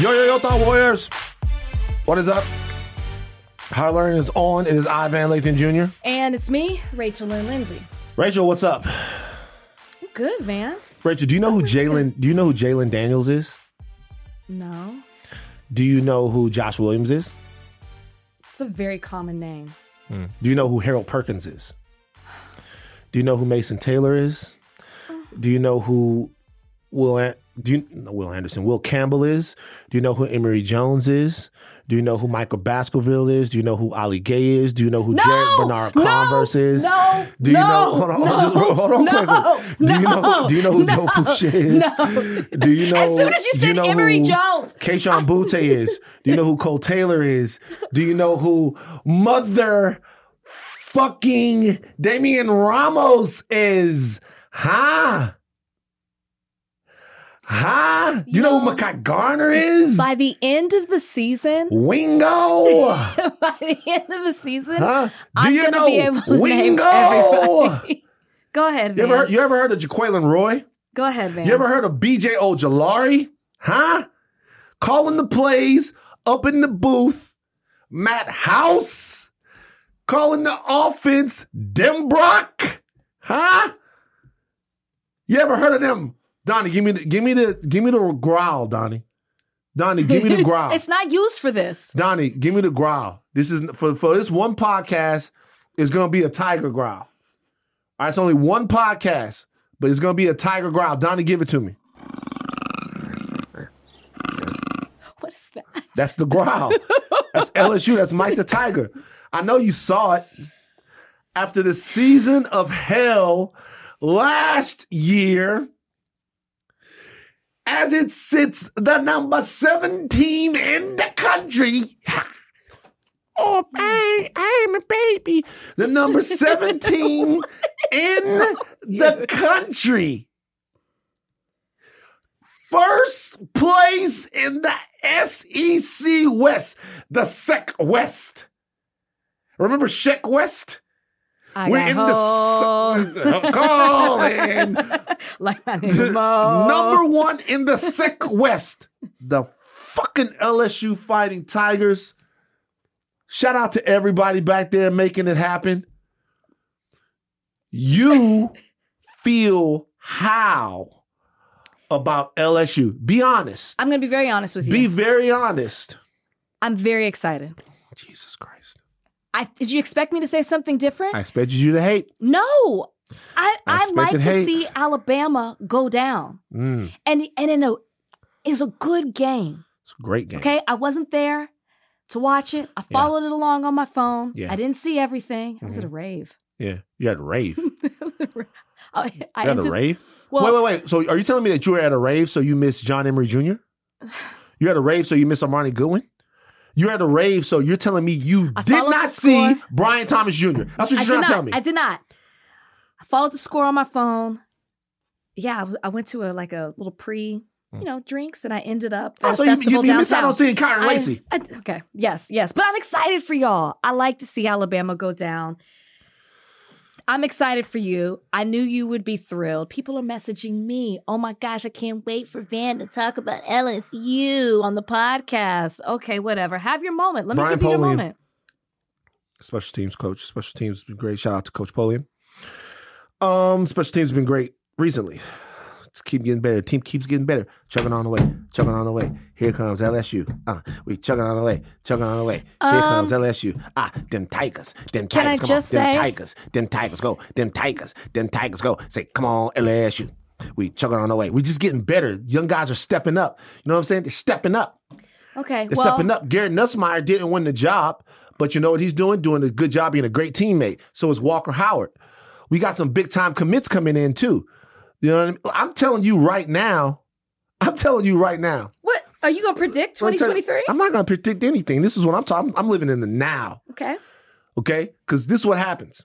Yo, yo, yo, Thought Warriors. What is up? Higher Learning is on. It is Ivan Lathan Jr. And it's me, Rachel Lynn Lindsay. Rachel, what's up? I'm good, man. Rachel, do you know who Jayden? Do you know who Jayden Daniels is? No, Do you know who Josh Williams is? it's a very common name. Hmm. Do you know who Harold Perkins is? Do you know who Mason Taylor is? Uh. Do you know who Will? An- do you no, Will Anderson? Will Campbell is? Do you know who Emery Jones is? Do you know who Micah Baskerville is? Do you know who Ali Gaye is? Do you know who No! Jarrick Bernard No! Converse is? No! Do you No! know? Hold on, No! hold on, hold on No! quickly. Do you know? No! Do you know who No! Foucha is? No! Do you know? As soon as you said know Emery who Jones. Kayshon Boutte is? Do you know who Kole Taylor is? Do you know who Mother fucking Damian Ramos is? Huh? Huh? You, know, who Mekhi Garner is? By the end of the season, Wingo. by the end of the season, Huh? Do I'm you gonna know be able to name Wingo? everybody. Go ahead, You man. ever, heard, you ever heard of Jaquelin Roy? Go ahead, man. You ever heard of BJ Ojulari? Huh? Calling the plays up in the booth. Matt House calling the offense. Denbrock. Huh? You ever heard of them? Donnie, give me the give me the give me the growl, Donnie. Donnie, give me the growl. it's not used for this. Donnie, give me the growl. This is for for this one podcast. It's gonna be a tiger growl. All right, it's only one podcast, but it's gonna be a tiger growl. Donnie, give it to me. What is that? That's the growl. That's LSU. That's Mike the Tiger. I know you saw it after the season of hell last year. As it sits, the number seven team in the country. Oh, I, I'm a baby. The number seven team in the country. First place in the SEC West, the SEC West. Remember Sheck West? I We're in the calling. like my name Mo. Number one in the SEC West, the fucking LSU Fighting Tigers. Shout out to everybody back there making it happen. You feel how about LSU? Be honest. I'm going to be very honest with you. Be very honest. I'm very excited. Jesus Christ. I, did you expect me to say something different? I expected you to hate. no. I, I I, like to hate. see Alabama go down. Mm, And and in a it's a good game. it's a great game. Okay? I wasn't there to watch it. I followed it along on my phone. Yeah. Mm-hmm. I didn't see everything. I was at a rave. Yeah. You had a rave. You I, I had a rave? Well- wait, wait, wait. So are you telling me that you were at a rave so you missed John Emery Jr.? You had a rave so you missed Armoni Goodwin? You're at a rave, so you're telling me you I did not see. Brian Thomas Jr. That's what I you're did trying not. to tell me. I did not. I followed the score on my phone. Yeah, I, was- I went to a like a little pre, you hmm. know, drinks, and I ended up. Oh, at Oh, so you, you, you missed out on seeing Kyren I- Lacy. I- okay. Yes, yes. But I'm excited for y'all. I like to see Alabama go down. I'm excited for you. I knew you would be thrilled. People are messaging me. Oh my gosh, I can't wait for Van to talk about LSU on the podcast. Okay, whatever. Have your moment. Let me Brian give you your Polian. moment. Special teams coach. Special teams been great. Shout out to Coach Polian. Um, special teams been great recently. Keep getting better. Team keeps getting better. Chugging on the way. Chugging on the way. Here comes LSU. Uh, we chugging on the way. Chugging on the way. Here comes LSU. Ah, them Tigers. Them Um, Can I Tigers. come just on. Them Tigers. Them Tigers go. Them Tigers. Them Tigers go. Say, come on, LSU. We chugging on the way. We just getting better. Young guys are stepping up. You know what I'm saying? They're stepping up. Okay. They're well, stepping up. Garrett Nussmeier didn't win the job, but you know what he's doing? Doing a good job being a great teammate. So is Walker Howard. We got some big time commits coming in too. You know what I mean? I'm telling you right now. I'm telling you right now. What are you gonna predict? I'm 2023. I'm not going to predict anything. This is what I'm talking. I'm living in the now. Okay. Okay, because this is what happens.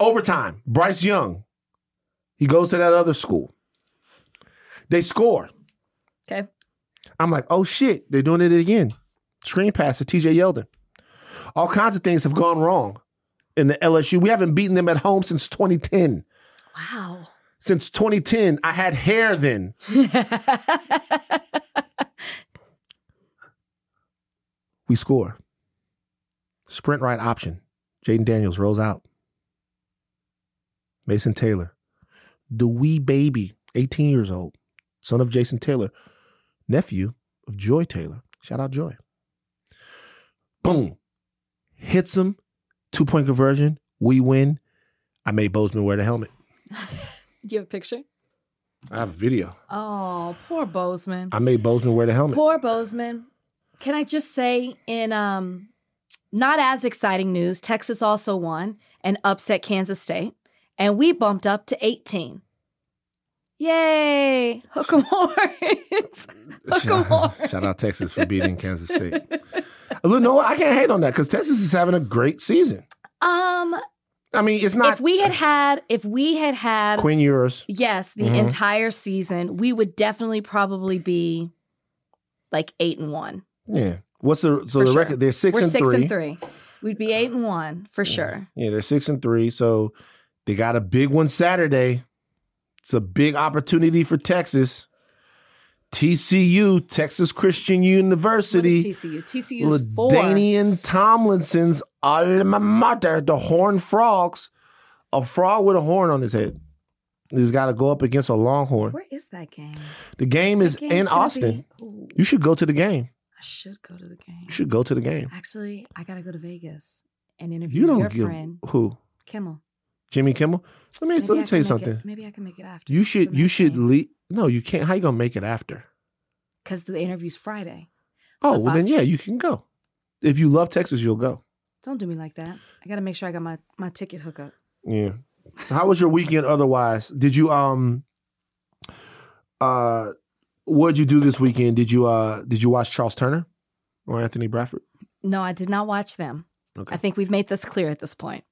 Overtime. Bryce Young. He goes to that other school. They score. Okay. I'm like, oh shit, they're doing it again. Screen pass to TJ Yeldon. All kinds of things have gone wrong in the LSU. We haven't beaten them at home since 2010. Wow. Since 2010, I had hair then. We score. Sprint right option. Jayden Daniels rolls out. Mason Taylor. The wee baby, 18 years old, son of Jason Taylor, nephew of Joy Taylor. Shout out Joy. Boom. Hits him. Two point conversion. We win. I made Bozeman wear the helmet. You have a picture? I have a video. Oh, poor Bozeman. I made Bozeman wear the helmet. Poor Bozeman. Can I just say, in um, not as exciting news, Texas also won and upset Kansas State, and we bumped up to 18. Yay! Hook 'em horns. Hook 'em horns. Shout out Texas for beating Kansas State. Look, no, I can't hate on that because Texas is having a great season. Um, I mean, it's not if we had had, if we had had, Quinn Ewers. yes, the Mhm. entire season, we would definitely probably be like eight and one. Yeah. What's the so For the sure. record? They're 6 We're and six three. and three. We'd be eight and one for sure. Yeah, they're six and three. So they got a big one Saturday. It's a big opportunity for Texas. TCU, Texas Christian University. TCU? TCU is. LaDainian Tomlinson's alma mater, the Horn Frogs. A frog with a horn on his head. He's got to go up against a Longhorn. Where is that game? The game is in Austin. be- You should go to the game. I should go to the game. You should go to the game. Actually, I gotta go to Vegas and interview You don't your give friend who Kimmel. Jimmy Kimmel. Let me Maybe let me I tell you make it- something. maybe I can make it after. You should you should leave. No, you can't. How you gonna make it after? because the interview's Friday. Oh, if well I- then yeah, you can go. If you love Texas, you'll go. Don't do me like that. I gotta make sure I got my my ticket hookup. Yeah. How was your weekend otherwise? Did you um uh what did you do this weekend? Did you uh did you watch Charles Turner or Anthony Bradford? No, I did not watch them. Okay. I think we've made this clear at this point.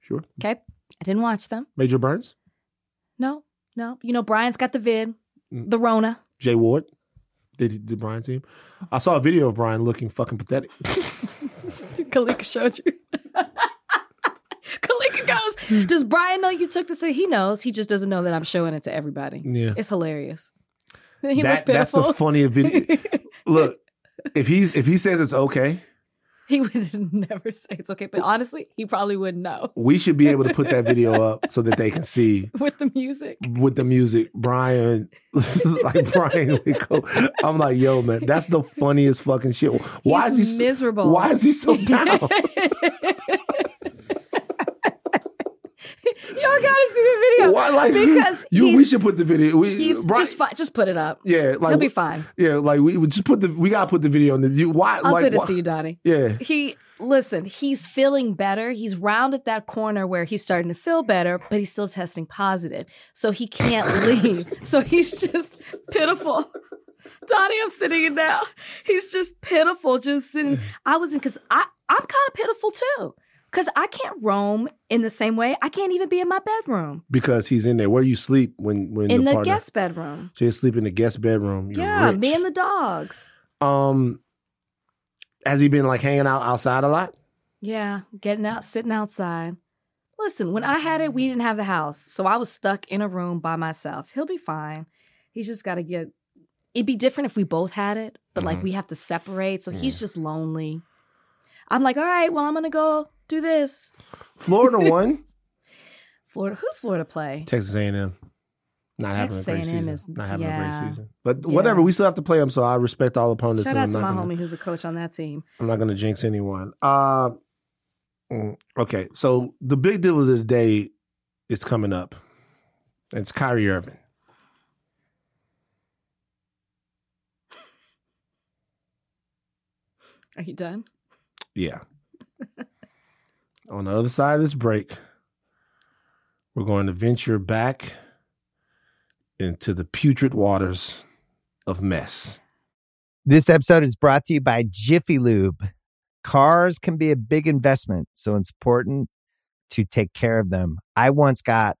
Sure. Okay, I didn't watch them. Major Burns? No, no. You know, Brian's got the vid, Mm. the Rona. Jay Ward? Did did Brian see him? I saw a video of Brian looking fucking pathetic. Kalika showed you. Kalika goes, Does Brian know you took this? He knows. He just doesn't know that I'm showing it to everybody. yeah. It's hilarious. He That that's the funniest video. Look, if he's if he says it's okay, he would never say it's okay, but honestly, he probably wouldn't know we should be able to put that video up so that they can see with the music. with the music, Brian, like Brian. I'm like, yo, man, that's the funniest fucking shit. Why He's is he so, miserable? Why is he so down? Y'all gotta see the video. why, like, because you, we should put the video. We, He's Brian- just fi- just put it up. yeah, like He'll be fine. Yeah, like we would just put the. We gotta put the video on the. You, why? I'll like, send it why- to you, Donnie. Yeah, He listen. He's feeling better. He's rounded that corner where he's starting to feel better, but he's still testing positive, so he can't leave. So he's just pitiful. Donnie, I'm sitting in now. He's just pitiful, just sitting. I was in because I I'm kind of pitiful too. Because I can't roam in the same way. I can't even be in my bedroom. because he's in there. Where you sleep when when In the, the guest bedroom. So you sleep in the guest bedroom. You're yeah, rich. me and the dogs. um, has he been like hanging out outside a lot? Yeah, getting out, sitting outside. Listen, when I had it, we didn't have the house. So I was stuck in a room by myself. He'll be fine. He's just got to get. It'd be different if we both had it, but like Mhm. we have to separate. So he's just lonely. I'm like, all right, well, I'm going to go do this. Florida won. Florida, who did Florida play? Texas A&M. Not having a Texas great A&M season. is- not having a great season. But Yeah. whatever, we still have to play them. So I respect all opponents. Shout out to my gonna- homie who's a coach on that team. I'm not going to jinx anyone. Uh, mm, okay, so the big deal of the day is coming up. It's Kyrie Irving. Are you done? Yeah. On the other side of this break, we're going to venture back into the putrid waters of mess. This episode is brought to you by Jiffy Lube. Cars can be a big investment, so it's important to take care of them. I once got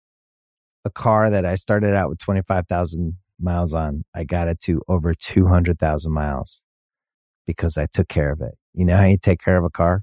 a car that I started out with 25,000 miles on. I got it to over 200,000 miles because I took care of it. You know how you take care of a car?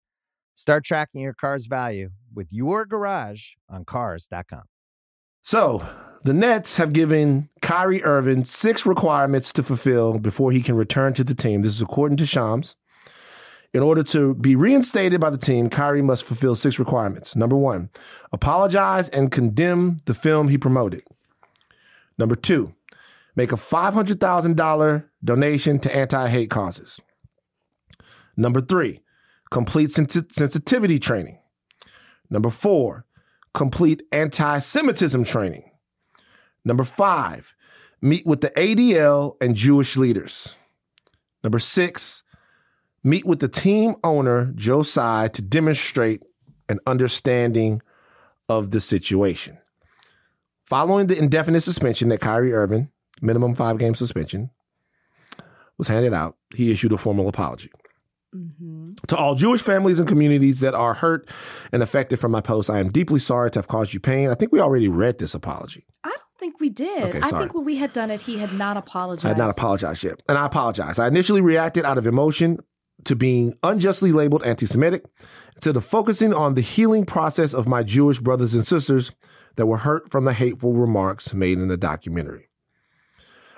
Start tracking your car's value with your garage on Cars.com. So the Nets have given Kyrie Irving six requirements to fulfill before he can return to the team. This is according to Shams. In order to be reinstated by the team, Kyrie must fulfill six requirements. Number one, apologize and condemn the film he promoted. Number two, make a $500,000 donation to anti hate causes. Number three, complete sens- sensitivity training. Number four, complete anti Semitism training. Number five, meet with the ADL and Jewish leaders. Number six, meet with the team owner, Joe Tsai, to demonstrate an understanding of the situation. Following the indefinite suspension that Kyrie Irving, minimum five game suspension, was handed out, he issued a formal apology. Mm-hmm. To all Jewish families and communities that are hurt and affected from my post, I am deeply sorry to have caused you pain. I think we already read this apology. I don't think we did. Okay, I think when we had done it, he had not apologized. I had not apologized yet. And I apologize. I initially reacted out of emotion to being unjustly labeled anti Semitic, instead of focusing on the healing process of my Jewish brothers and sisters that were hurt from the hateful remarks made in the documentary.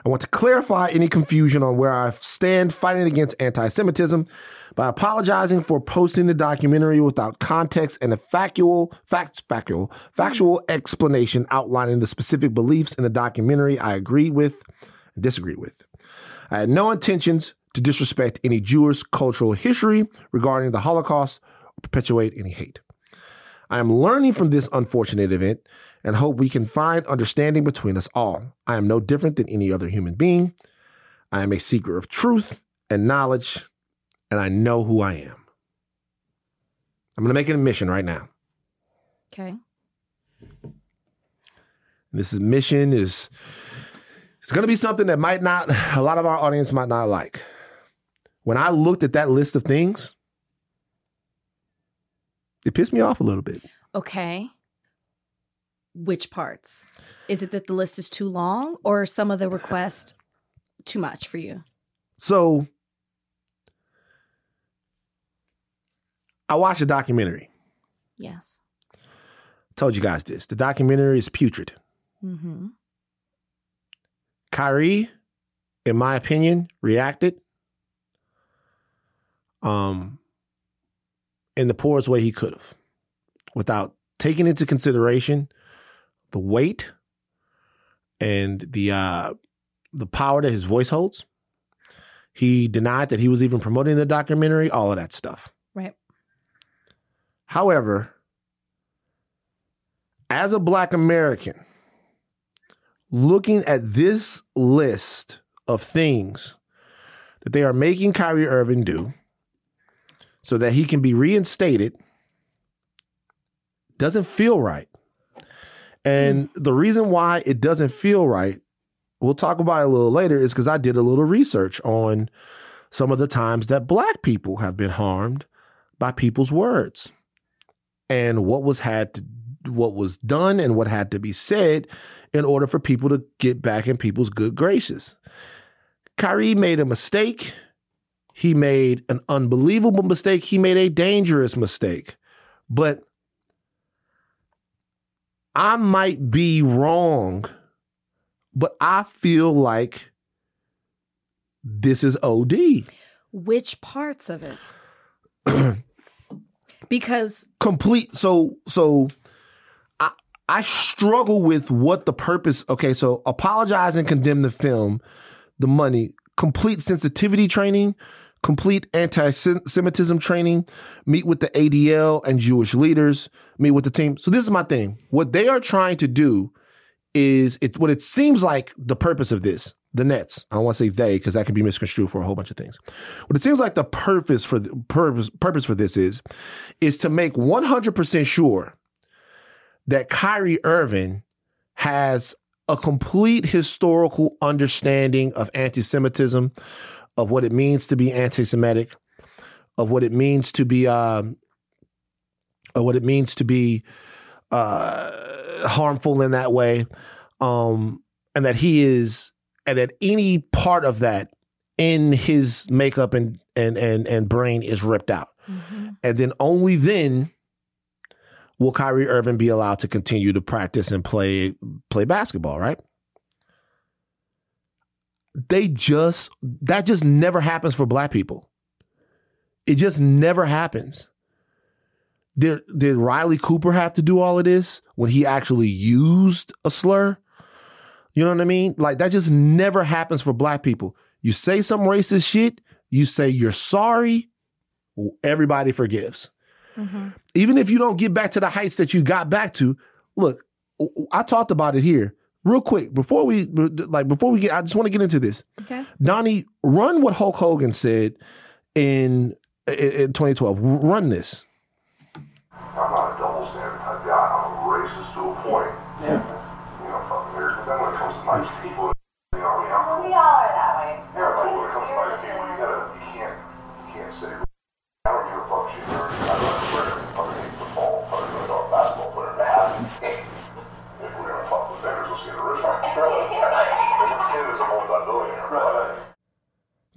I want to clarify any confusion on where I stand fighting against anti Semitism by apologizing for posting the documentary without context and a factual, fact, factual, factual explanation outlining the specific beliefs in the documentary I agree with and disagree with. I had no intentions to disrespect any Jewish cultural history regarding the Holocaust or perpetuate any hate. I am learning from this unfortunate event and hope we can find understanding between us all. I am no different than any other human being. I am a seeker of truth and knowledge, and I know who I am. I'm going to make an admission right now. Okay. This is mission is it's going to be something that might not a lot of our audience might not like. When I looked at that list of things, it pissed me off a little bit. Okay. Which parts? Is it that the list is too long or some of the requests too much for you? So I watched a documentary. Yes. Told you guys this. The documentary is putrid. Mm-hmm. Kyrie, in my opinion, reacted um in the poorest way he could have without taking into consideration the weight and the uh the power that his voice holds. He denied that he was even promoting the documentary, all of that stuff. Right. However, as a black American, looking at this list of things that they are making Kyrie Irving do so that he can be reinstated doesn't feel right. And the reason why it doesn't feel right, we'll talk about it a little later, is because I did a little research on some of the times that black people have been harmed by people's words and what was had to what was done and what had to be said in order for people to get back in people's good graces. Kyrie made a mistake. He made an unbelievable mistake. He made a dangerous mistake. But I might be wrong, but I feel like this is OD. Which parts of it? because complete so so I I struggle with what the purpose okay so apologize and condemn the film the money complete sensitivity training complete anti-Semitism training, meet with the ADL and Jewish leaders, meet with the team. So this is my thing. What they are trying to do is it what it seems like the purpose of this. The Nets. I don't want to say they because that can be misconstrued for a whole bunch of things. What it seems like the purpose for the purpose purpose for this is is to make 100% sure that Kyrie Irving has a complete historical understanding of anti-Semitism, of what it means to be anti-Semitic, of what it means to be, um, of what it means to be uh, harmful in that way, um, and that he is, and that any part of that in his makeup and and and and brain is ripped out, and then only then will Kyrie Irving be allowed to continue to practice and play play basketball, right? They just that just never happens for black people. It just never happens. Did did Riley Cooper have to do all of this when he actually used a slur? You know what I mean? Like that just never happens for black people. You say some racist shit, you say you're sorry, everybody forgives mm-hmm. even if you don't get back to the heights that you got back to, look, I talked about it here real quick before we like before we get. I just want to get into this. Okay. Donnie, run what Hulk Hogan said in in 2012. Run this. I'm not a double standard type guy. I'm a racist to a point. Yeah. You know, fucking weird. But then when it comes to nice people,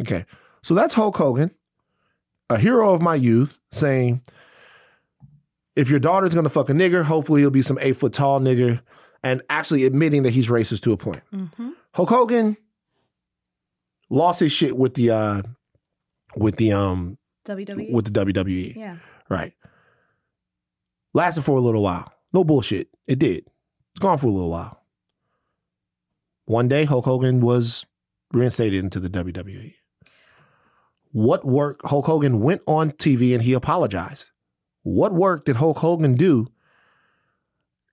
Okay, so that's Hulk Hogan, a hero of my youth, saying, "If your daughter's gonna fuck a nigger, hopefully he'll be some eight foot tall nigger," and actually admitting that he's racist to a point. Hulk Hogan lost his shit with the uh with the um WWE. with the WWE. yeah. Right. Lasted for a little while. No bullshit. It did. It's gone for a little while. One day, Hulk Hogan was reinstated into the WWE. What work? Hulk Hogan went on TV and he apologized. What work did Hulk Hogan do?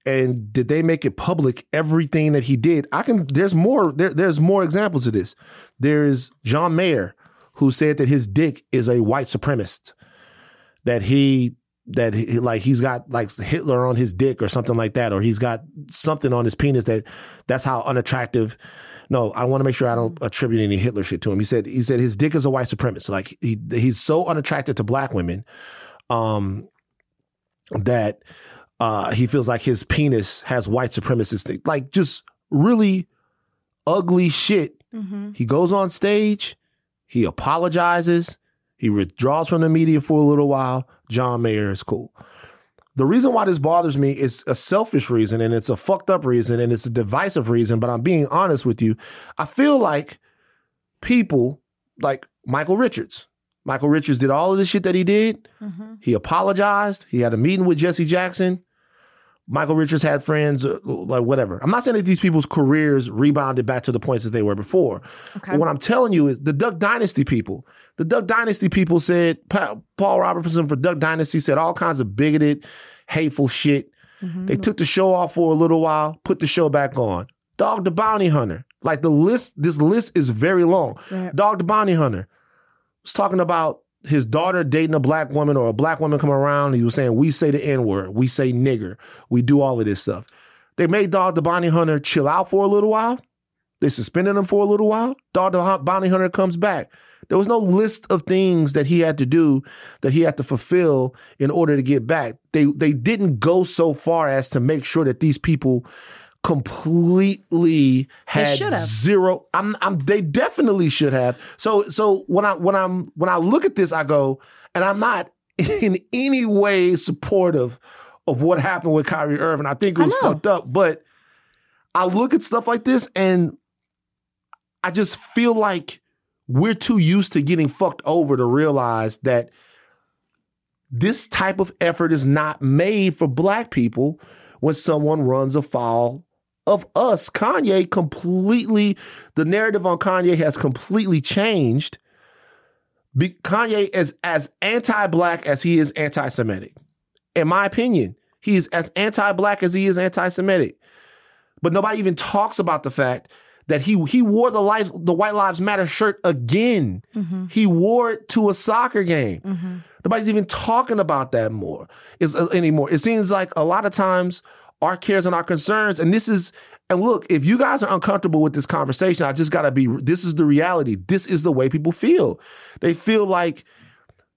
And did they make it public everything that he did? I can. There's more. There, there's more examples of this. There's John Mayer, who said that his dick is a white supremacist that he that he, like he's got like Hitler on his dick or something like that, or he's got something on his penis that that's how unattractive. No, I want to make sure I don't attribute any Hitler shit to him. He said he said his dick is a white supremacist. Like he he's so unattracted to black women, um, that uh he feels like his penis has white supremacist thing. Like just really ugly shit. He goes on stage, he apologizes, he withdraws from the media for a little while. John Mayer is cool. The reason why this bothers me is a selfish reason and it's a fucked up reason and it's a divisive reason, but I'm being honest with you. I feel like people like Michael Richards. Michael Richards did all of the shit that he did. Mm-hmm. He apologized. He had a meeting with Jesse Jackson. Michael Richards had friends, uh, like whatever. I'm not saying that these people's careers rebounded back to the points that they were before. But what I'm telling you is the Duck Dynasty people, the Duck Dynasty people said, Pa- Paul Robertson for Duck Dynasty said all kinds of bigoted, hateful shit. They took the show off for a little while, put the show back on. Dog the Bounty Hunter. Like the list, this list is very long. Right. Dog the Bounty Hunter was talking about his daughter dating a black woman or a black woman come around. He was saying, we say the N word, we say nigger, we do all of this stuff. They made Dog the Bounty Hunter chill out for a little while. They suspended him for a little while. Dog the Bounty Hunter comes back. There was no list of things that he had to do that he had to fulfill in order to get back. They they didn't go so far as to make sure that these people completely had zero. I'm I'm they definitely should have. So so when I when I'm when I look at this, I go, and I'm not in any way supportive of what happened with Kyrie Irving. I think it was fucked up, but I look at stuff like this and I just feel like we're too used to getting fucked over to realize that this type of effort is not made for black people when someone runs afoul of us. Kanye completely, the narrative on Kanye has completely changed Be- Kanye is as anti-black as he is anti-Semitic. In my opinion, he is as anti-black as he is anti-Semitic. But nobody even talks about the fact that he he wore the life the White Lives Matter shirt again. He wore it to a soccer game. Nobody's even talking about that more is uh, anymore. It seems like a lot of times our cares and our concerns, and this is and look, if you guys are uncomfortable with this conversation, I just gotta be. This is the reality. This is the way people feel. They feel like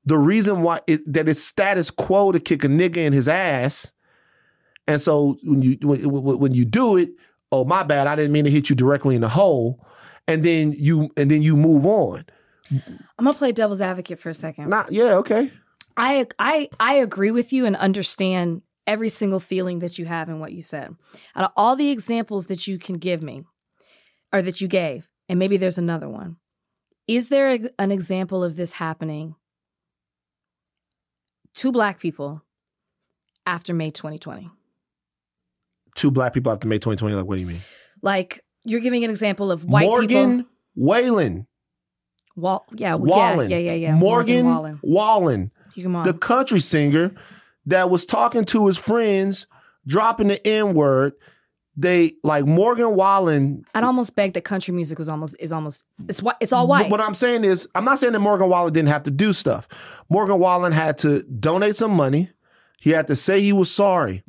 the reason why it, that it's status quo to kick a nigga in his ass, and so when you when, when you do it, oh my bad, I didn't mean to hit you directly in the hole, and then you and then you move on. I'm gonna play devil's advocate for a second. Not yeah, okay. I I I agree with you and understand every single feeling that you have in what you said. Out of all the examples that you can give me, or that you gave, and maybe there's another one. Is there an example of this happening to black people after May 2020? Two black people after May 2020. Like, what do you mean? Like you're giving an example of white Morgan people. Wallen. Wall, yeah, Wallen. yeah, yeah, yeah, yeah. Morgan, Wallen. Wallen. On. the country singer that was talking to his friends, dropping the N word. They like Morgan Wallen. I'd almost beg that country music was almost is almost it's whi- it's all white. What I'm saying is, I'm not saying that Morgan Wallen didn't have to do stuff. Morgan Wallen had to donate some money. He had to say he was sorry.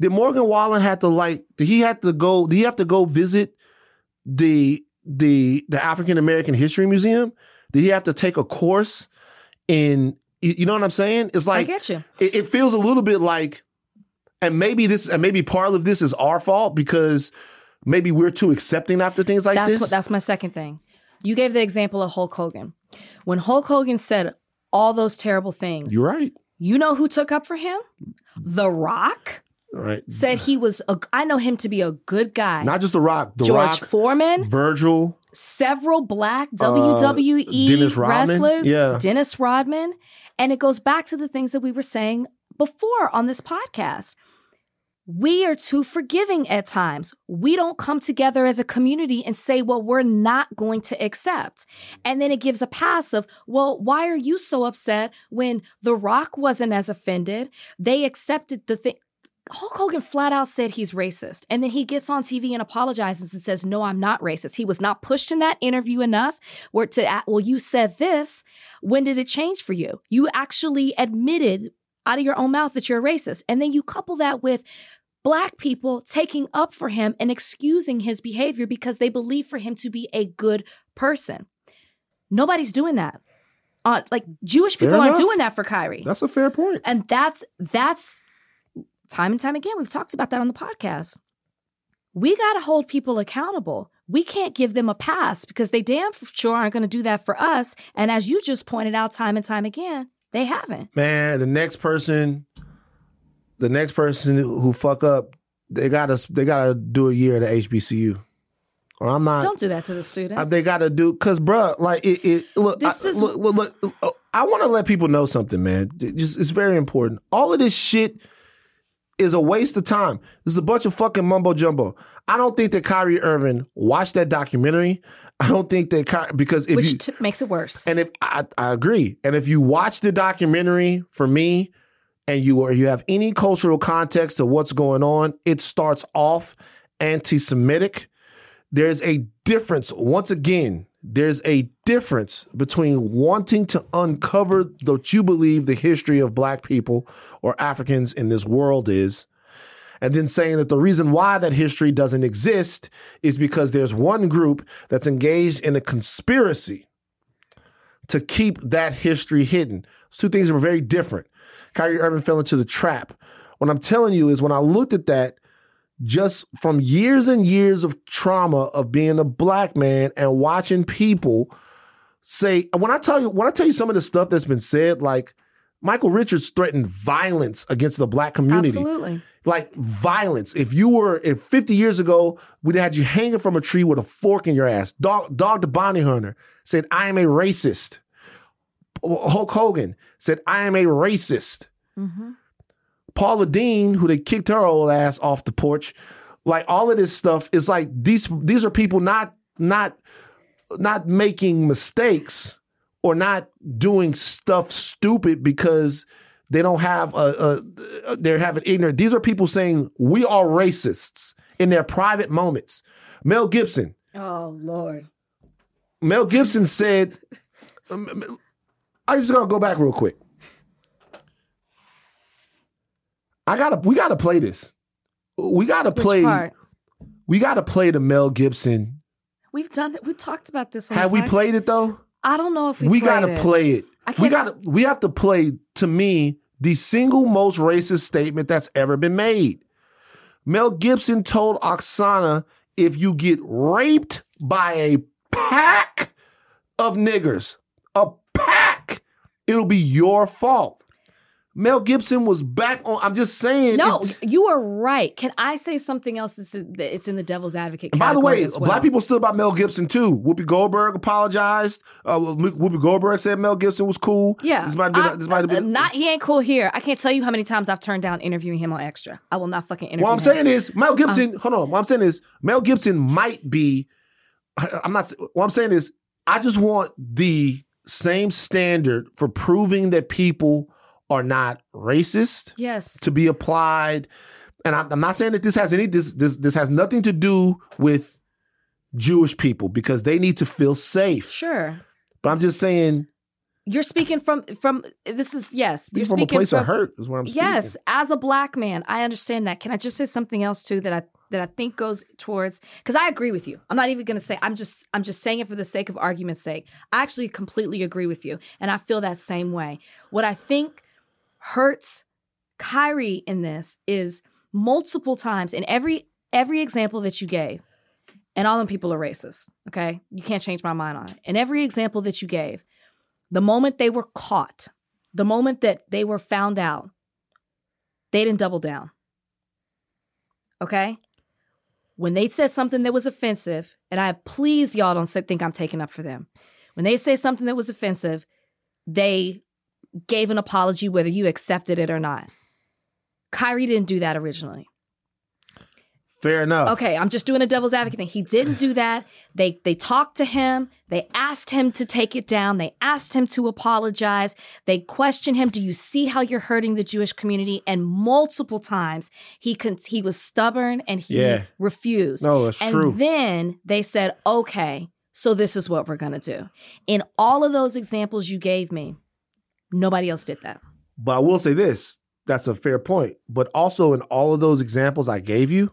Did Morgan Wallen had to like? Did he have to go? Did he have to go visit the the the African American History Museum? Did he have to take a course in? You know what I'm saying? It's like get you. It, it feels a little bit like, and maybe this, and maybe part of this is our fault because maybe we're too accepting after things like that's this. what that's my second thing. You gave the example of Hulk Hogan. When Hulk Hogan said all those terrible things, You're right. you know who took up for him? The Rock right. said he was. A, I know him to be a good guy. Not just The Rock. The George Rock, Foreman, Virgil. several black WWE Uh, Dennis wrestlers, Yeah. Dennis Rodman, and it goes back to the things that we were saying before on this podcast. We are too forgiving at times. We don't come together as a community and say what we're not going to accept. And then it gives a pass of, well, why are you so upset when The Rock wasn't as offended? They accepted the thing. Hulk Hogan flat out said he's racist. And then he gets on TV and apologizes and says, No, I'm not racist. He was not pushed in that interview enough where to, well, you said this. When did it change for you? You actually admitted out of your own mouth that you're a racist. And then you couple that with black people taking up for him and excusing his behavior because they believe for him to be a good person. Nobody's doing that. Uh, like Jewish people aren't doing that for Kyrie. That's a fair point. And that's that's time and time again we've talked about that on the podcast. We got to hold people accountable. We can't give them a pass because they damn sure aren't going to do that for us. And as you just pointed out time and time again, they haven't. Man, the next person, the next person who fuck up, they gotta they gotta do a year at the HBCU. Or I'm not. Don't do that to the students. They got to do because, bruh, like it. it look, This I, is- look, look, look, uh, I want to let people know something, man. It just it's very important. All of this shit is a waste of time. This is a bunch of fucking mumbo jumbo. I don't think that Kyrie Irving watched that documentary. I don't think that Ky- because if which you t- makes it worse. and if I, I agree, and if you watch the documentary for me, and you or you have any cultural context to what's going on, it starts off anti-Semitic. There's a difference. Once again, there's a difference between wanting to uncover what you believe the history of Black people or Africans in this world is, and then saying that the reason why that history doesn't exist is because there's one group that's engaged in a conspiracy to keep that history hidden. Those two things were very different. Kyrie Irving fell into the trap. What I'm telling you is when I looked at that, just from years and years of trauma of being a black man and watching people say, when I tell you, when I tell you some of the stuff that's been said, like Michael Richards threatened violence against the black community Absolutely. like violence. If you were, if 50 years ago, we'd had you hanging from a tree with a fork in your ass. Dog, Dog the Bounty Hunter said, I am a racist. Hulk Hogan said, I am a racist. Mm-hmm. Paula Deen, who they kicked her old ass off the porch, like all of this stuff is like these these are people not not not making mistakes or not doing stuff stupid because they don't have a, a they're having ignorant. These are people saying we are racists in their private moments. Mel Gibson. Oh Lord. Mel Gibson said, um, I just gotta go back real quick. I gotta we gotta play this. We gotta Which play part? we gotta play the Mel Gibson. We've done it. We talked about this. Have we podcast. played it though? I don't know if we. we gotta it. play it. We gotta we have to play to me the single most racist statement that's ever been made. Mel Gibson told Oksana, if you get raped by a pack of niggers, a pack, it'll be your fault. Mel Gibson was back on. I'm just saying. No, you are right. Can I say something else that's that it's in the devil's advocate? By the way, well? black people stood by Mel Gibson too. Whoopi Goldberg apologized. Uh, Whoopi Goldberg said Mel Gibson was cool. Yeah, this might be. I- this might have uh, not. He ain't cool here. I can't tell you how many times I've turned down interviewing him on Extra. I will not fucking interview. What I'm him. saying is. Mel Gibson. hold on. What I'm saying is Mel Gibson might be. I'm not. What I'm saying is I just want the same standard for proving that people are not racist yes, to be applied. And I'm, I'm not saying that this has any. This this this has nothing to do with Jewish people because they need to feel safe. sure. But I'm just saying You're speaking from from. This is yes. You're from a place from of hurt is what I'm speaking. Yes, as a black man, I understand that. Can I just say something else too that I that I think goes towards because I agree with you. I'm not even going to say I'm just I'm just saying it for the sake of argument's sake. I actually completely agree with you, and I feel that same way. What I think hurts Kyrie in this is multiple times in every every example that you gave, and all them people are racist. Okay, you can't change my mind on it. In every example that you gave, the moment they were caught, the moment that they were found out, they didn't double down. Okay? When they said something that was offensive, and I please y'all don't think I'm taking up for them. When they say something that was offensive, they gave an apology whether you accepted it or not. Kyrie didn't do that originally. Fair enough. Okay, I'm just doing a devil's advocate thing. He didn't do that. They they talked to him. They asked him to take it down. They asked him to apologize. They questioned him, "Do you see how you're hurting the Jewish community?" And multiple times he con- he was stubborn and he Yeah. refused. No, that's and true. then they said, "Okay, so this is what we're going to do." In all of those examples you gave me, nobody else did that. But I will say this that's a fair point. But also, in all of those examples I gave you,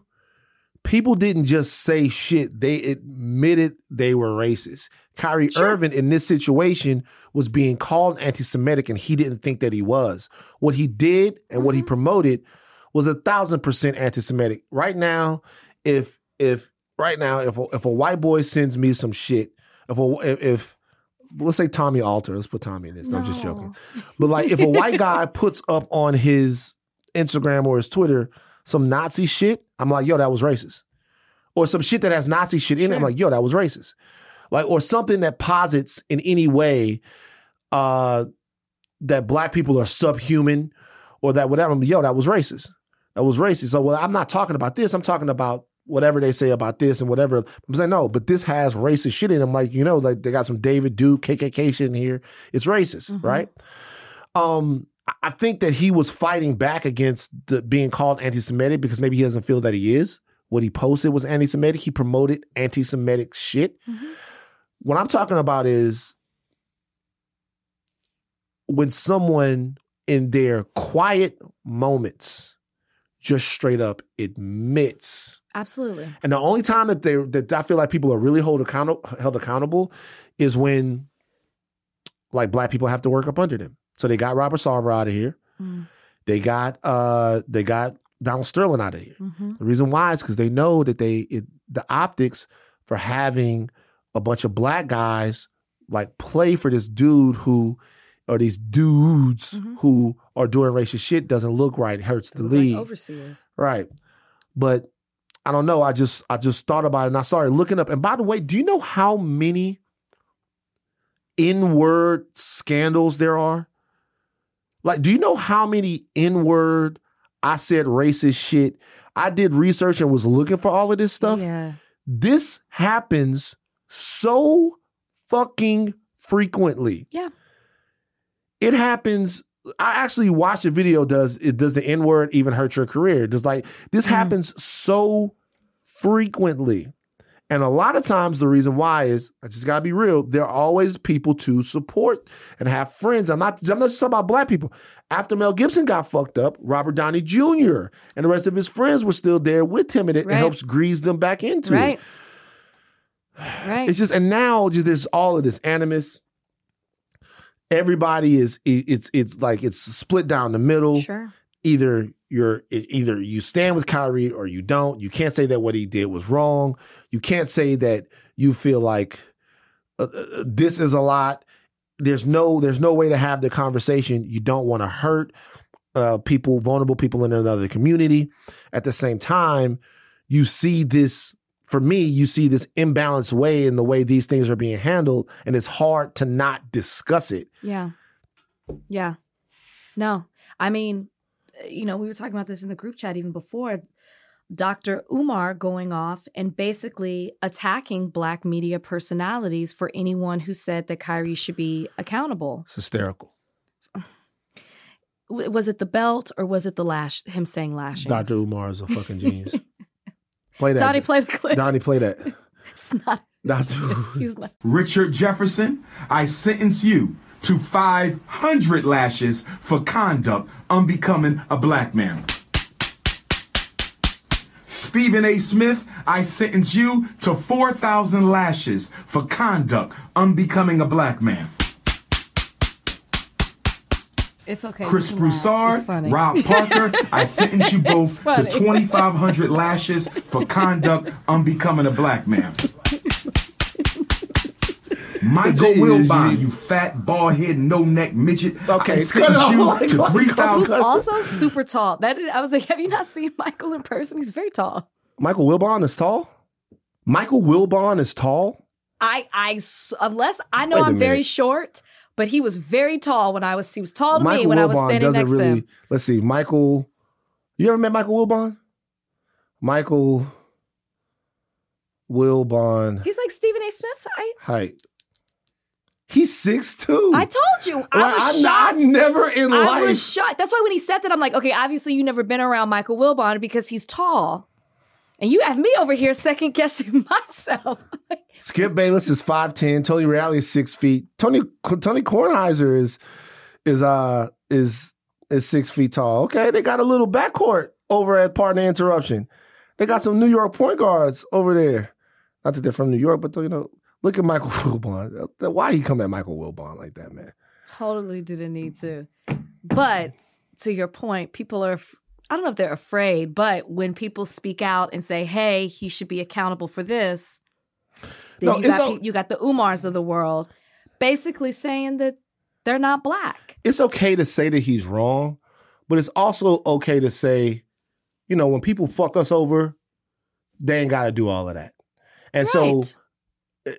people didn't just say shit, they admitted they were racist. Kyrie Irving in this situation was being called anti Semitic and he didn't think that he was. What he did and what he mm-hmm. promoted was a thousand percent anti Semitic. Right now, if, if, right now, if a, if a white boy sends me some shit, if a, if, if let's say Tommy Alter, let's put Tommy in this. No, I'm just joking. But like, if a white guy puts up on his Instagram or his Twitter some Nazi shit, I'm like, yo, that was racist. Or some shit that has Nazi shit in it, I'm like, yo, that was racist. Like, or something that posits in any way uh, that black people are subhuman or that whatever. I'm like, yo, that was racist. That was racist. So, well, I'm not talking about this. I'm talking about whatever they say about this and whatever. I'm saying, no, but this has racist shit in them. Like, you know, like they got some David Duke, KKK shit in here. It's racist, right? Um, I- I think that he was fighting back against the, being called anti-Semitic because maybe he doesn't feel that he is. What he posted was anti-Semitic. He promoted anti-Semitic shit. What I'm talking about is when someone in their quiet moments just straight up admits Absolutely. and the only time that they that I feel like people are really hold accountable held accountable is when like black people have to work up under them. So they got Robert Sarver out of here. Mm. They got uh they got Donald Sterling out of here. Mhm. The reason why is because they know that they it, the optics for having a bunch of black guys like play for this dude who or these dudes Mhm. who are doing racist shit doesn't look right. It hurts the Like league. overseers. Right. But I don't know. I just I just thought about it and I started looking up. And by the way, do you know how many N-word scandals there are? Like, do you know how many N-word I said racist shit? I did research and was looking for all of this stuff. Yeah. This happens so fucking frequently. Yeah. It happens. I actually watched a video. Does it does the N word even hurt your career? Does like this Mm-hmm. happens so frequently. And a lot of times the reason why is I just gotta be real. There are always people to support and have friends. I'm not I'm not just talking about black people. After Mel Gibson got fucked up, Robert Downey Jr. and the rest of his friends were still there with him, and it Right. helps grease them back into Right. it. Right. It's just and now just there's all of this animus. Everybody is it's it's like it's split down the middle. sure. Either you're either you stand with Kyrie or you don't. You can't say that what he did was wrong. You can't say that you feel like uh, uh, this is a lot. There's no there's no way to have the conversation. You don't want to hurt uh, people, vulnerable people in another community. At the same time, you see this for me, you see this imbalanced way in the way these things are being handled, and it's hard to not discuss it. Yeah. Yeah. No. I mean, you know, we were talking about this in the group chat even before. Dr. Umar going off and basically attacking black media personalities for anyone who said that Kyrie should be accountable. It's hysterical. Was it the belt or was it the lash? Him saying lashings? Dr. Umar is a fucking genius. play that. Donnie, play the clip. Donnie, play that. It's not. Dr. It's, he's not. Richard Jefferson, I sentence you to 500 lashes for conduct unbecoming a black man. Stephen A. Smith, I sentence you to 4,000 lashes for conduct unbecoming a black man. It's okay. Chris you can laugh. It's Broussard, funny. Rob Parker, I sentence you both to 2,500 lashes for conduct unbecoming a black man. Michael Gee, Wilbon, you fat, bald head, no neck midget. Okay, I cut sentence you off. to 3,000. Who's also super tall. That is, I was like, have you not seen Michael in person? He's very tall. Michael Wilbon is tall? Michael Wilbon is tall? I, I, unless I know Wait a I'm very short, but he was very tall when I was. He was tall to me Michael when I was standing next to him. Let's see. Michael. You ever met Michael Wilbon? Michael Wilbon He's like Stephen A. Smith's height. height. He's six two. I told you. I was I, shocked. never in I life. I was shocked. That's why when he said that, I'm like, okay, obviously you never been around Michael Wilbon because he's tall. And you have me over here second guessing myself. Skip Bayless is five ten. Tony Reali is six feet. Tony Tony Kornheiser is is uh is is six feet tall. Okay, they got a little backcourt over at Pardon the Interruption. They got some New York point guards over there. Not that they're from New York, but you know, look at Michael Wilbon. Why he come at Michael Wilbon like that, man? totally didn't need to. But to your point, people are, I don't know if they're afraid, but when people speak out and say, hey, he should be accountable for this, then No, you, it's got, a- pe- you got the Umars of the world basically saying that they're not black. It's okay to say that he's wrong, but it's also okay to say, you know, when people fuck us over, they ain't got to do all of that. And so eh,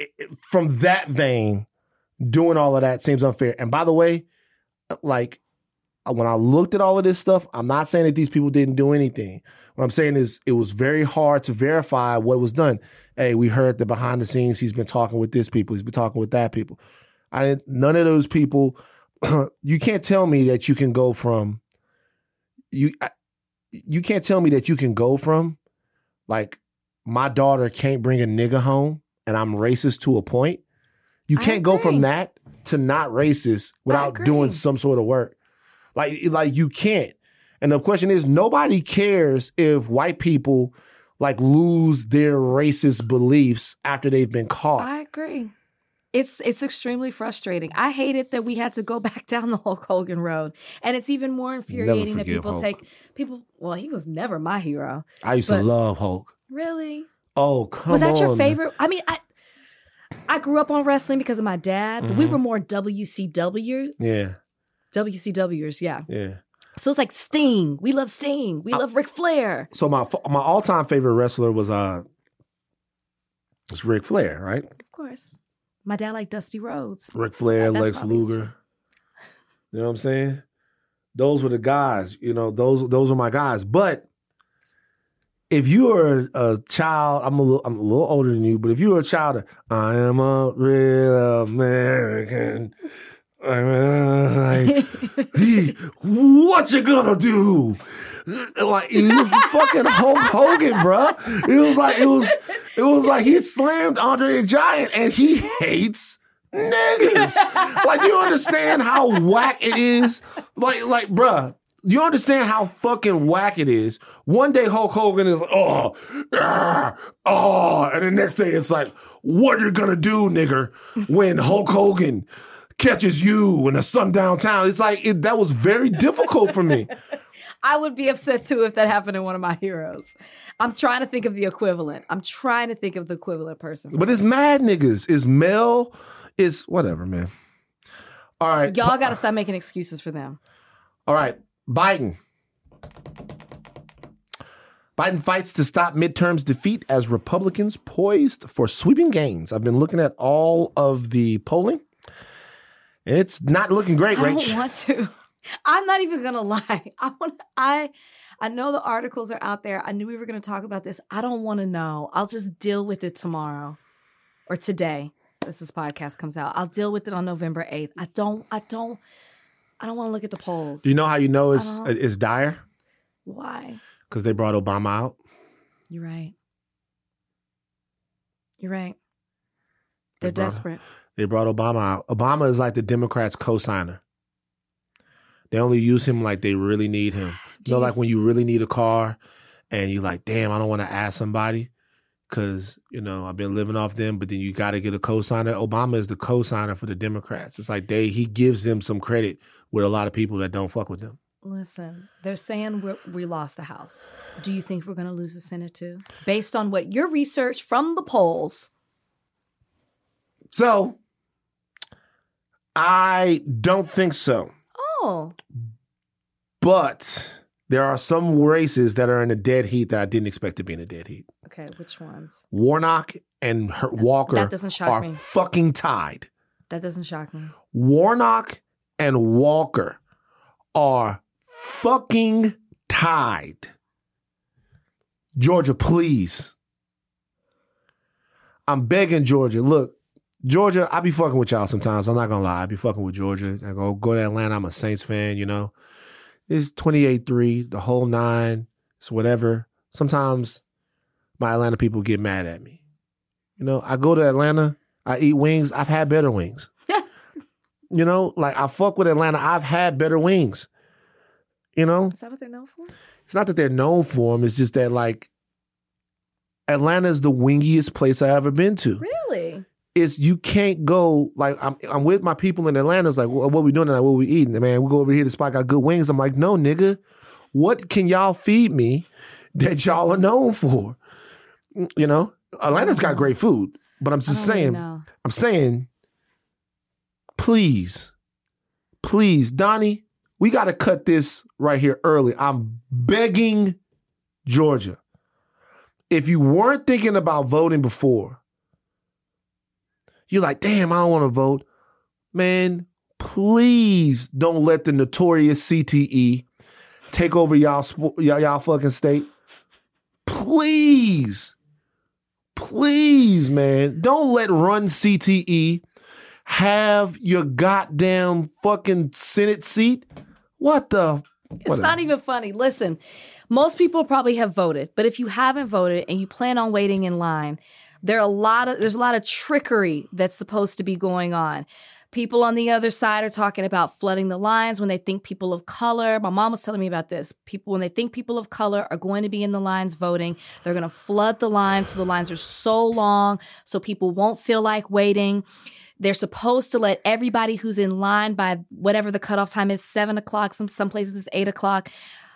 eh, eh, from that vein, doing all of that seems unfair. And by the way, uh, like when I looked at all of this stuff, I'm not saying that these people didn't do anything. What I'm saying is it was very hard to verify what was done. Hey, we heard that behind the scenes he's been talking with this people, he's been talking with that people. I didn't, none of those people. you can't tell me that you can go from you. I, you can't tell me that you can go from like my daughter can't bring a nigga home and I'm racist to a point. You can't go from that to not racist without doing some sort of work. Like like you can't. And the question is nobody cares if white people like lose their racist beliefs after they've been caught. I agree. It's it's extremely frustrating. I hated that we had to go back down the Hulk Hogan road, and it's even more infuriating that people Hulk. take people. Well, he was never my hero. I used but- to love Hulk. Really? Oh, come on. was that your favorite? I mean, I I grew up on wrestling because of my dad, but we were more WCWs. Mm-hmm. Yeah, WCWers, yeah. yeah. So it's like Sting. We love Sting. We love Ric Flair. So my my all time favorite wrestler was uh, was Ric Flair, right? Of course. My dad liked Dusty Rhodes. Ric Flair, That's Lex Luger. You know what I'm saying? Those were the guys. You know, those those are my guys. But if you are a child, I'm a little, I'm a little older than you, but if you are a child, I am a real American. Like, what you gonna do? Like it was fucking Hulk Hogan, bruh. It was like it was it was like he slammed Andre the Giant and he hates niggas. like, you understand how whack it is? Like, like, bruh, you understand how fucking whack it is? One day Hulk Hogan is like, oh, oh, and the next day it's like, what you gonna do, nigger, when Hulk Hogan catches you in a sundown town? It's like it, that was very difficult for me. I would be upset too if that happened to one of my heroes. I'm trying to think of the equivalent. I'm trying to think of the equivalent person. But it's mad niggas. It's Mel. It's whatever, man. All right. Y'all got to stop making excuses for them. All right. Biden. Biden fights to stop midterms defeat as Republicans poised for sweeping gains. I've been looking at all of the polling. It's not looking great, I Rach. don't want to. I'm not even gonna lie. I want. I. I know the articles are out there. I knew we were going to talk about this. I don't want to know. I'll just deal with it tomorrow or today. As this podcast comes out, I'll deal with it on November 8th. I don't. I don't. I don't want to look at the polls. Do you know how you know it's don't- it's dire? Why? Because they brought Obama out. You're right. You're right. They're brought- desperate. They brought Obama out. Obama is like the Democrats' co-signer. They only use him like they really need him. You know, like when you really need a car, and you're like, damn, I don't want to ask somebody because you know I've been living off them. But then you got to get a co-signer. Obama is the co-signer for the Democrats. It's like they he gives them some credit with a lot of people that don't fuck with them. Listen, they're saying we're, we lost the House. Do you think we're going to lose the Senate too? Based on what your research from the polls, So I don't think so. oh, But there are some races that are in a dead heat that I didn't expect to be in a dead heat. okay, which ones? Warnock and her, Walker that doesn't shock are me. fucking tied. That doesn't shock me. Warnock and Walker are fucking tied. Georgia, please. I'm begging Georgia. Look, Georgia, I be fucking with y'all sometimes. I'm not gonna lie. I be fucking with Georgia. I go go to Atlanta. I'm a Saints fan, you know. It's 28-3, the whole nine. It's whatever. Sometimes my Atlanta people get mad at me. You know, I go to Atlanta, I eat wings. I've had better wings. you know, like I fuck with Atlanta. I've had better wings. You know, Is that what they're known for? it's not that they're known for them. It's just that like Atlanta is the wingiest place I ever been to. Really? It's you can't go like I'm. I'm with my people in Atlanta. It's like, well, what we doing tonight? What we eating? Man, we go over here. The spot got good wings. I'm like, no, nigga. What can y'all feed me that y'all are known for? You know, Atlanta's got great food, but I'm just don't really saying. I'm saying, please, please, Donnie, we got to cut this right here early. I'm begging Georgia. If you weren't thinking about voting before, you're like, damn, I don't want to vote. Man, please don't let the notorious CTE take over y'all, y'all, y'all fucking state. Please please, man, don't let Run CTE have your goddamn fucking Senate seat. What the? It's not even funny. Listen, most people probably have voted, but if you haven't voted and you plan on waiting in line, there are a lot of there's a lot of trickery that's supposed to be going on. People on the other side are talking about flooding the lines when they think people of color. My mom was telling me about this. People when they think people of color are going to be in the lines voting, they're going to flood the lines so the lines are so long so people won't feel like waiting. They're supposed to let everybody who's in line by whatever the cutoff time is, seven o'clock. Some some places it's eight o'clock.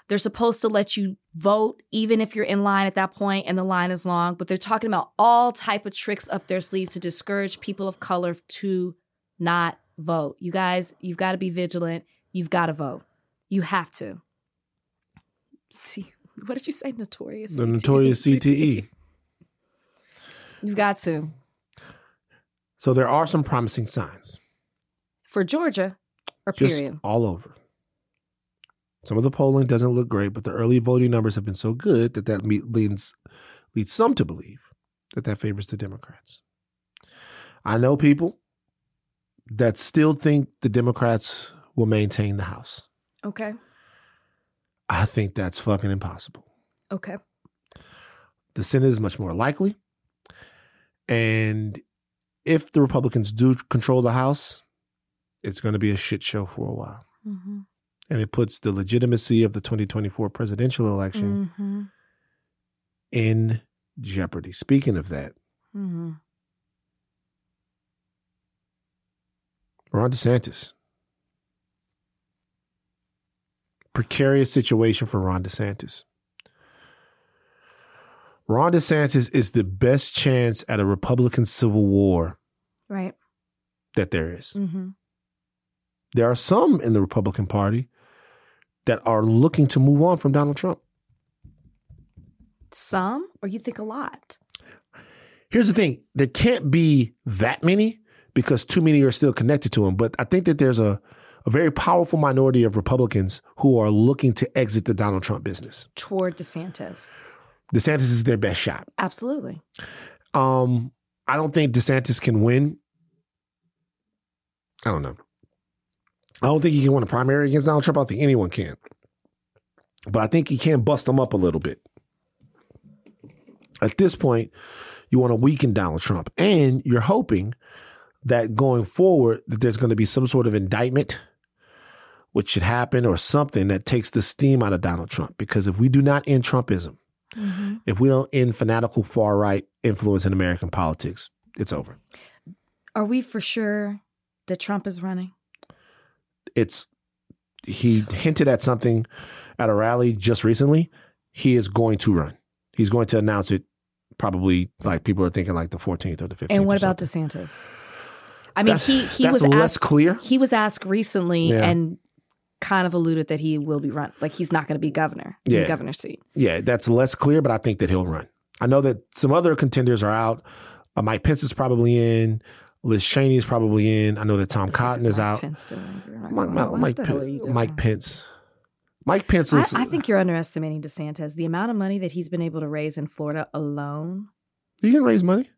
They're supposed to let you vote even if you're in line at that point and the line is long. But they're talking about all type of tricks up their sleeves to discourage people of color to not vote. You guys, you've got to be vigilant. You've got to vote. You have to. See, what did you say? Notorious. The notorious E. CTE. You've got to. So there are some promising signs. For Georgia or Just period. all over. Some of the polling doesn't look great, but the early voting numbers have been so good that that leads leads some to believe that that favors the Democrats. I know people that still think the Democrats will maintain the House. Okay. I think that's fucking impossible. Okay. The Senate is much more likely. And if the Republicans do control the House, it's going to be a shit show for a while. Mm-hmm. And it puts the legitimacy of the 2024 presidential election Mm-hmm. in jeopardy. Speaking of that, Mm-hmm. Ron DeSantis. Precarious situation for Ron DeSantis. Ron DeSantis is the best chance at a Republican civil war Right. that there is. Mm-hmm. There are some in the Republican Party that are looking to move on from Donald Trump. Some, or you think a lot? Here's the thing there can't be that many because too many are still connected to him. But I think that there's a, a very powerful minority of Republicans who are looking to exit the Donald Trump business. Toward DeSantis. DeSantis is their best shot. Absolutely. Um, I don't think DeSantis can win. I don't know. I don't think he can win a primary against Donald Trump. I don't think anyone can. But I think he can bust them up a little bit. At this point, you want to weaken Donald Trump. And you're hoping that going forward that there's going to be some sort of indictment which should happen or something that takes the steam out of Donald Trump. Because if we do not end Trumpism, mm-hmm. if we don't end fanatical far right influence in American politics, it's over. Are we for sure that Trump is running? It's he hinted at something at a rally just recently. He is going to run. He's going to announce it probably like people are thinking like the 14th or the 15th. And what about. DeSantis? I mean, That's- he he was less asked, clear. He was asked recently Yeah. and kind of alluded that he will be run. Like he's not going to be governor. in Yeah. the governor seat. Yeah, that's less clear, but I think that he'll run. I know that some other contenders are out. Uh, Mike Pence is probably in. Liz Cheney is probably in. I know that Tom Cotton is Mike out. Pence still in? Mike, Mike, Mike, the hell are you Pen- doing? Mike Pence. Mike Pence I, is. I think you're underestimating DeSantis. The amount of money that he's been able to raise in Florida alone. he can raise money.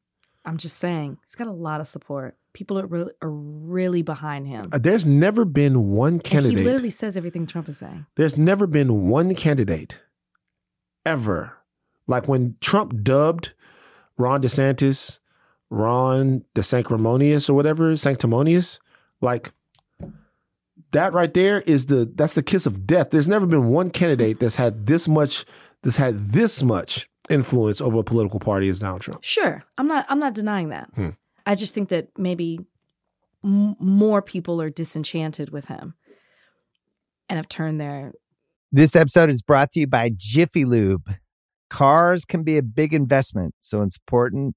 I'm just saying, he's got a lot of support. People are really, are really behind him. Uh, There's never been one And candidate. he literally says everything Trump is saying. There's never been one candidate ever. Like when Trump dubbed Ron DeSantis, Ron the Sanctimonious or whatever, Sanctimonious, like that right there is the that's the kiss of death. There's never been one candidate that's had this much that's had this much influence over a political party as Donald Trump. Sure, I'm not. I'm not denying that. Hmm. I just think that maybe m- more people are disenchanted with him and have turned their. This episode is brought to you by Jiffy Lube. Cars can be a big investment, so it's important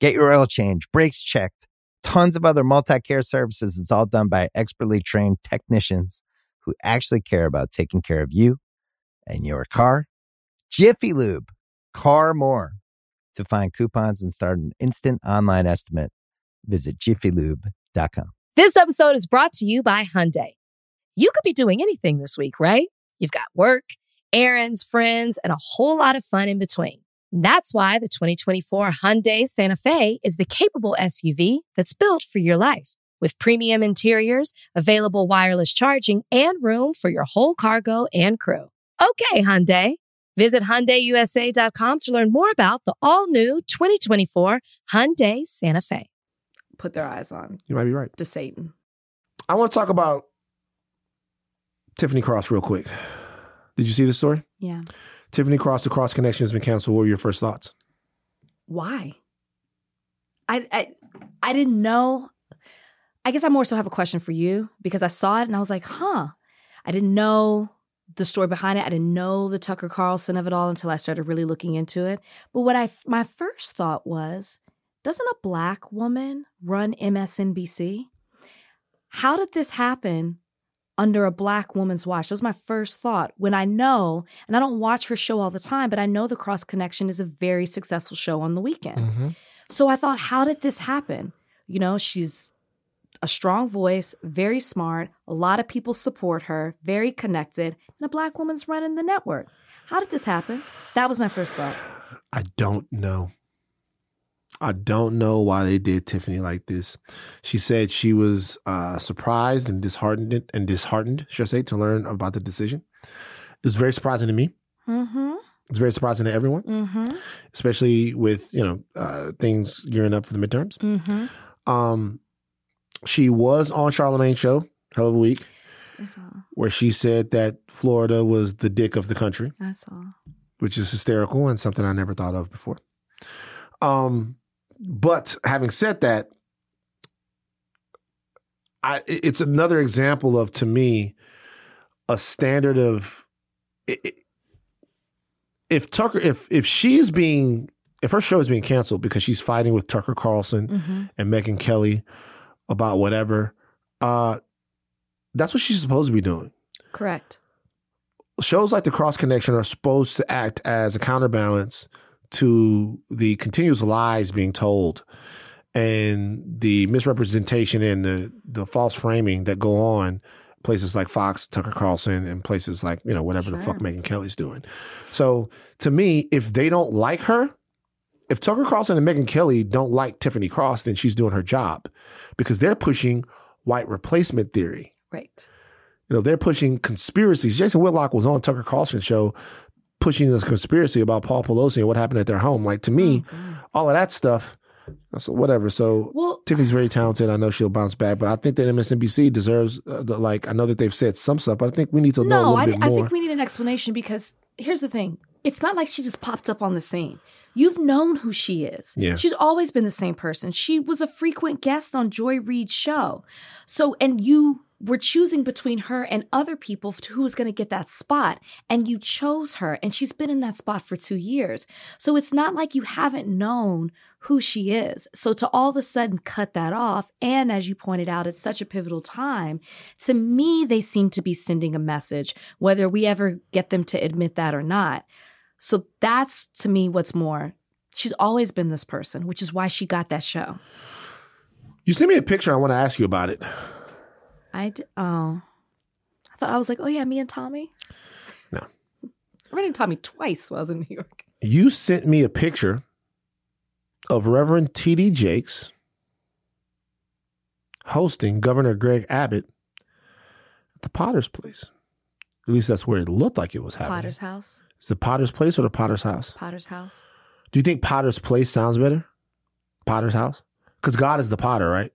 Get your oil change, brakes checked, tons of other multi care services. It's all done by expertly trained technicians who actually care about taking care of you and your car. Jiffy Lube, car more. To find coupons and start an instant online estimate, visit jiffylube.com. This episode is brought to you by Hyundai. You could be doing anything this week, right? You've got work, errands, friends, and a whole lot of fun in between. That's why the 2024 Hyundai Santa Fe is the capable SUV that's built for your life. With premium interiors, available wireless charging, and room for your whole cargo and crew. Okay, Hyundai. Visit HyundaiUSA.com to learn more about the all-new 2024 Hyundai Santa Fe. Put their eyes on You might be right. to Satan. I want to talk about Tiffany Cross real quick. Did you see this story? Yeah. Tiffany Cross, the Cross Connection has been canceled. What were your first thoughts? Why? I I I didn't know. I guess I more so have a question for you because I saw it and I was like, huh. I didn't know the story behind it. I didn't know the Tucker Carlson of it all until I started really looking into it. But what I my first thought was, doesn't a black woman run MSNBC? How did this happen under a black woman's watch? That was my first thought. When I know, and I don't watch her show all the time, but I know the Cross Connection is a very successful show on the weekend. Mm-hmm. So I thought, how did this happen? You know, she's a strong voice, very smart. A lot of people support her, very connected, and a black woman's running the network. How did this happen? That was my first thought. I don't know. I don't know why they did Tiffany like this. She said she was uh, surprised and disheartened and disheartened, should I say, to learn about the decision. It was very surprising to me. Mm-hmm. It's very surprising to everyone, Mm-hmm. especially with you know uh, things gearing up for the midterms. Mm-hmm. Um, she was on Charlamagne's show, hell of a week, I saw. where she said that Florida was the dick of the country. I saw. which is hysterical and something I never thought of before. Um, but having said that, I it's another example of to me a standard of if Tucker if if she is being if her show is being canceled because she's fighting with Tucker Carlson Mm-hmm. and Megyn Kelly about whatever, uh, that's what she's supposed to be doing Correct. shows like the Cross Connection are supposed to act as a counterbalance to the continuous lies being told and the misrepresentation and the the false framing that go on places like Fox, Tucker Carlson, and places like you know whatever the fuck Sure. Megyn Kelly's doing. So to me, if they don't like her, if Tucker Carlson and Megyn Kelly don't like Tiffany Cross, then she's doing her job because they're pushing white replacement theory Right. you know, they're pushing conspiracies. Jason Whitlock was on Tucker Carlson's show pushing this conspiracy about Paul Pelosi and what happened at their home. Like to me, all of that stuff, so whatever. So Well, Tiffany's very talented. I know she'll bounce back, but I think that MSNBC deserves uh, the, like. I know that they've said some stuff, but I think we need to know a no, little I, bit I think we need an explanation because here's the thing. It's not like she just popped up on the scene. You've known who she is. Yeah. She's always been the same person. She was a frequent guest on Joy Reid's show. So, and you were choosing between her and other people to who was going to get that spot. And you chose her. And she's been in that spot for two years. So it's not like you haven't known who she is. So to all of a sudden cut that off, and as you pointed out, it's such a pivotal time. To me, they seem to be sending a message, whether we ever get them to admit that or not. So that's to me what's more. She's always been this person, which is why she got that show. you sent me a picture. I want to ask you about it. I d- oh, I thought I was like, oh yeah, me and Tommy. No. I ran into Tommy twice while I was in New York. You sent me a picture of Reverend T.D. Jakes hosting Governor Greg Abbott at the Potter's Place. At least that's where it looked like it was happening. Potter's house. Is it Potter's Place or the Potter's House? Potter's house. Do you think Potter's Place sounds better? Potter's House? Because God is the potter, right?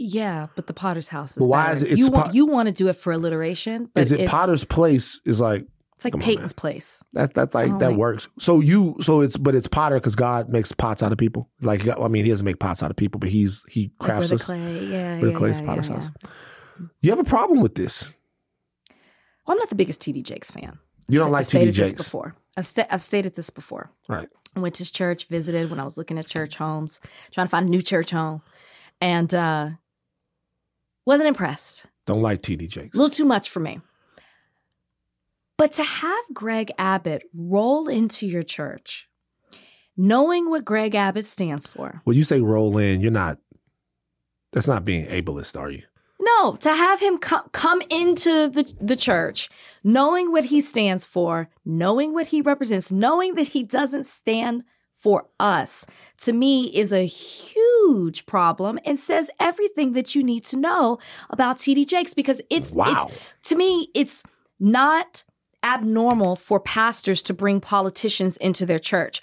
Yeah, but the Potter's house is But why better. is it- you pot- want you want to do it for alliteration, but is it it's, Potter's Place? Is like It's like Come on, Peyton's place. that. That's like that like- works. So you, so it's but it's Potter because God makes pots out of people. Like I mean, he doesn't make pots out of people, but he's he crafts the us. clay. Yeah, yeah, clay's yeah, Potter's yeah, house. yeah. You have a problem with this? Well, I'm not the biggest TD Jakes fan. You don't I've like stated TD this Jakes, before. I've sta- I've stated this before. right? I went to his church, visited when I was looking at church homes, trying to find a new church home, and uh, wasn't impressed. Don't like TD Jakes. A little too much for me. But to have Greg Abbott roll into your church, knowing what Greg Abbott stands for, When you say roll in, you're not. That's not being ableist, are you? no, to have him come come into the the church, knowing what he stands for, knowing what he represents, knowing that he doesn't stand for us, to me is a huge problem and says everything that you need to know about TD Jakes because it's Wow. it's to me it's not abnormal for pastors to bring politicians into their church.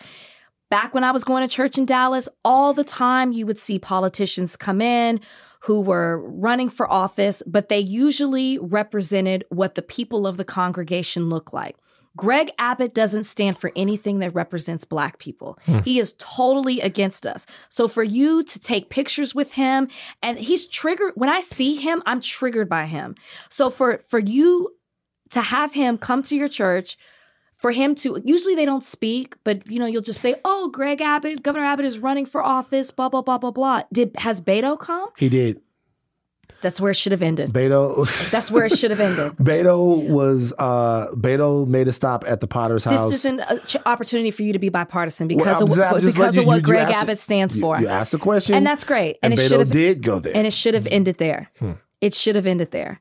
Back when I was going to church in Dallas, all the time you would see politicians come in who were running for office, but they usually represented what the people of the congregation looked like. Greg Abbott doesn't stand for anything that represents black people. Hmm. He is totally against us. So for you to take pictures with him and he's triggered when I see him, I'm triggered by him. So for for you to have him come to your church for him to usually they don't speak, but you know, you'll just say, Oh, Greg Abbott, Governor Abbott is running for office, blah, blah, blah, blah, blah. Did has Beto come? He did. That's where it should have ended. Beto. That's where it should have ended. Beto was uh Beto made a stop at the Potter's This house. This isn't an opportunity for you to be bipartisan because Well, of what, just- I'm just because of you- what you- you Greg asked- Abbott stands you- for. You asked the question, and that's great. And, and, it should have did go there. and it should have ended there. Hmm. It should have ended there.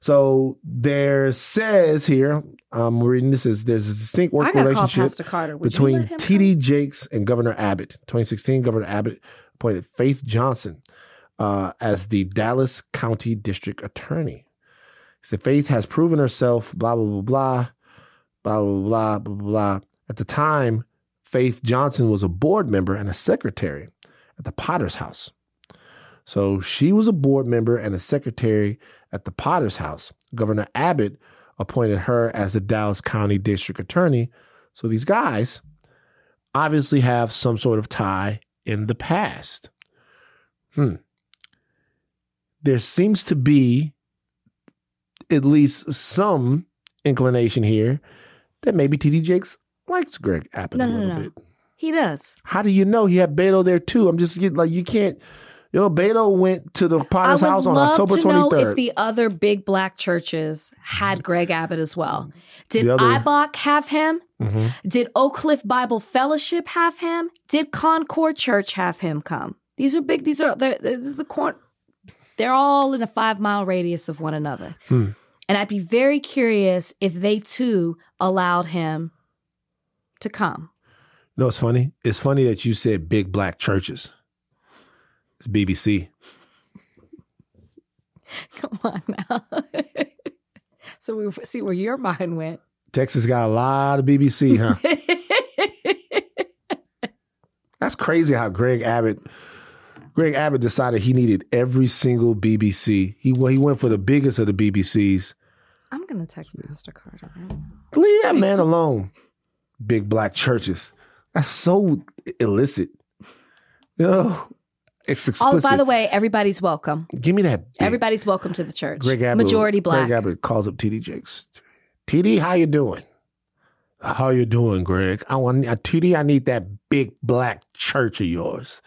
So there says here, I'm reading this is there's a distinct work I gotta call relationship Pastor Carter. Would you between TD Jakes and Governor Abbott. 2016, Governor Abbott appointed Faith Johnson uh, as the Dallas County District Attorney. He said Faith has proven herself, blah, blah, blah, blah, blah, blah, blah, blah, blah. At the time, Faith Johnson was a board member and a secretary at the Potter's House. So she was a board member and a secretary at the Potter's House. Governor Abbott appointed her as the Dallas County District Attorney. So these guys obviously have some sort of tie in the past. Hmm. There seems to be at least some inclination here that maybe TD Jakes likes Greg Abbott No, a little no. bit. He does. How do you know he had Beto there too? I'm just getting like you can't. You know, Beto went to the Potter's house on love October to know if the other big black churches had Greg Abbott as well. Did The other- IBOC have him? Mhm. Did Oak Cliff Bible Fellowship have him? Did Concord Church have him come? These are big. These are this is the corn. They're all in a five mile radius of one another, Hmm. and I'd be very curious if they too allowed him to come. No, it's funny. It's funny that you said big black churches. It's BBC. Come on now. so we see where your mind went. Texas got a lot of BBC, huh? That's crazy how Greg Abbott Greg Abbott decided he needed every single BBC. He he went for the biggest of the BBCs. I'm gonna text Mr. Carter. Leave that man alone. Big black churches. That's so illicit. You know, it's Oh, by the way, everybody's welcome. Give me that. big- Everybody's welcome to the church. Greg Abbott. Majority black. Greg Abbott calls up TD Jakes. TD, how you doing? How you doing, Greg? I want TD. I need that big black church of yours.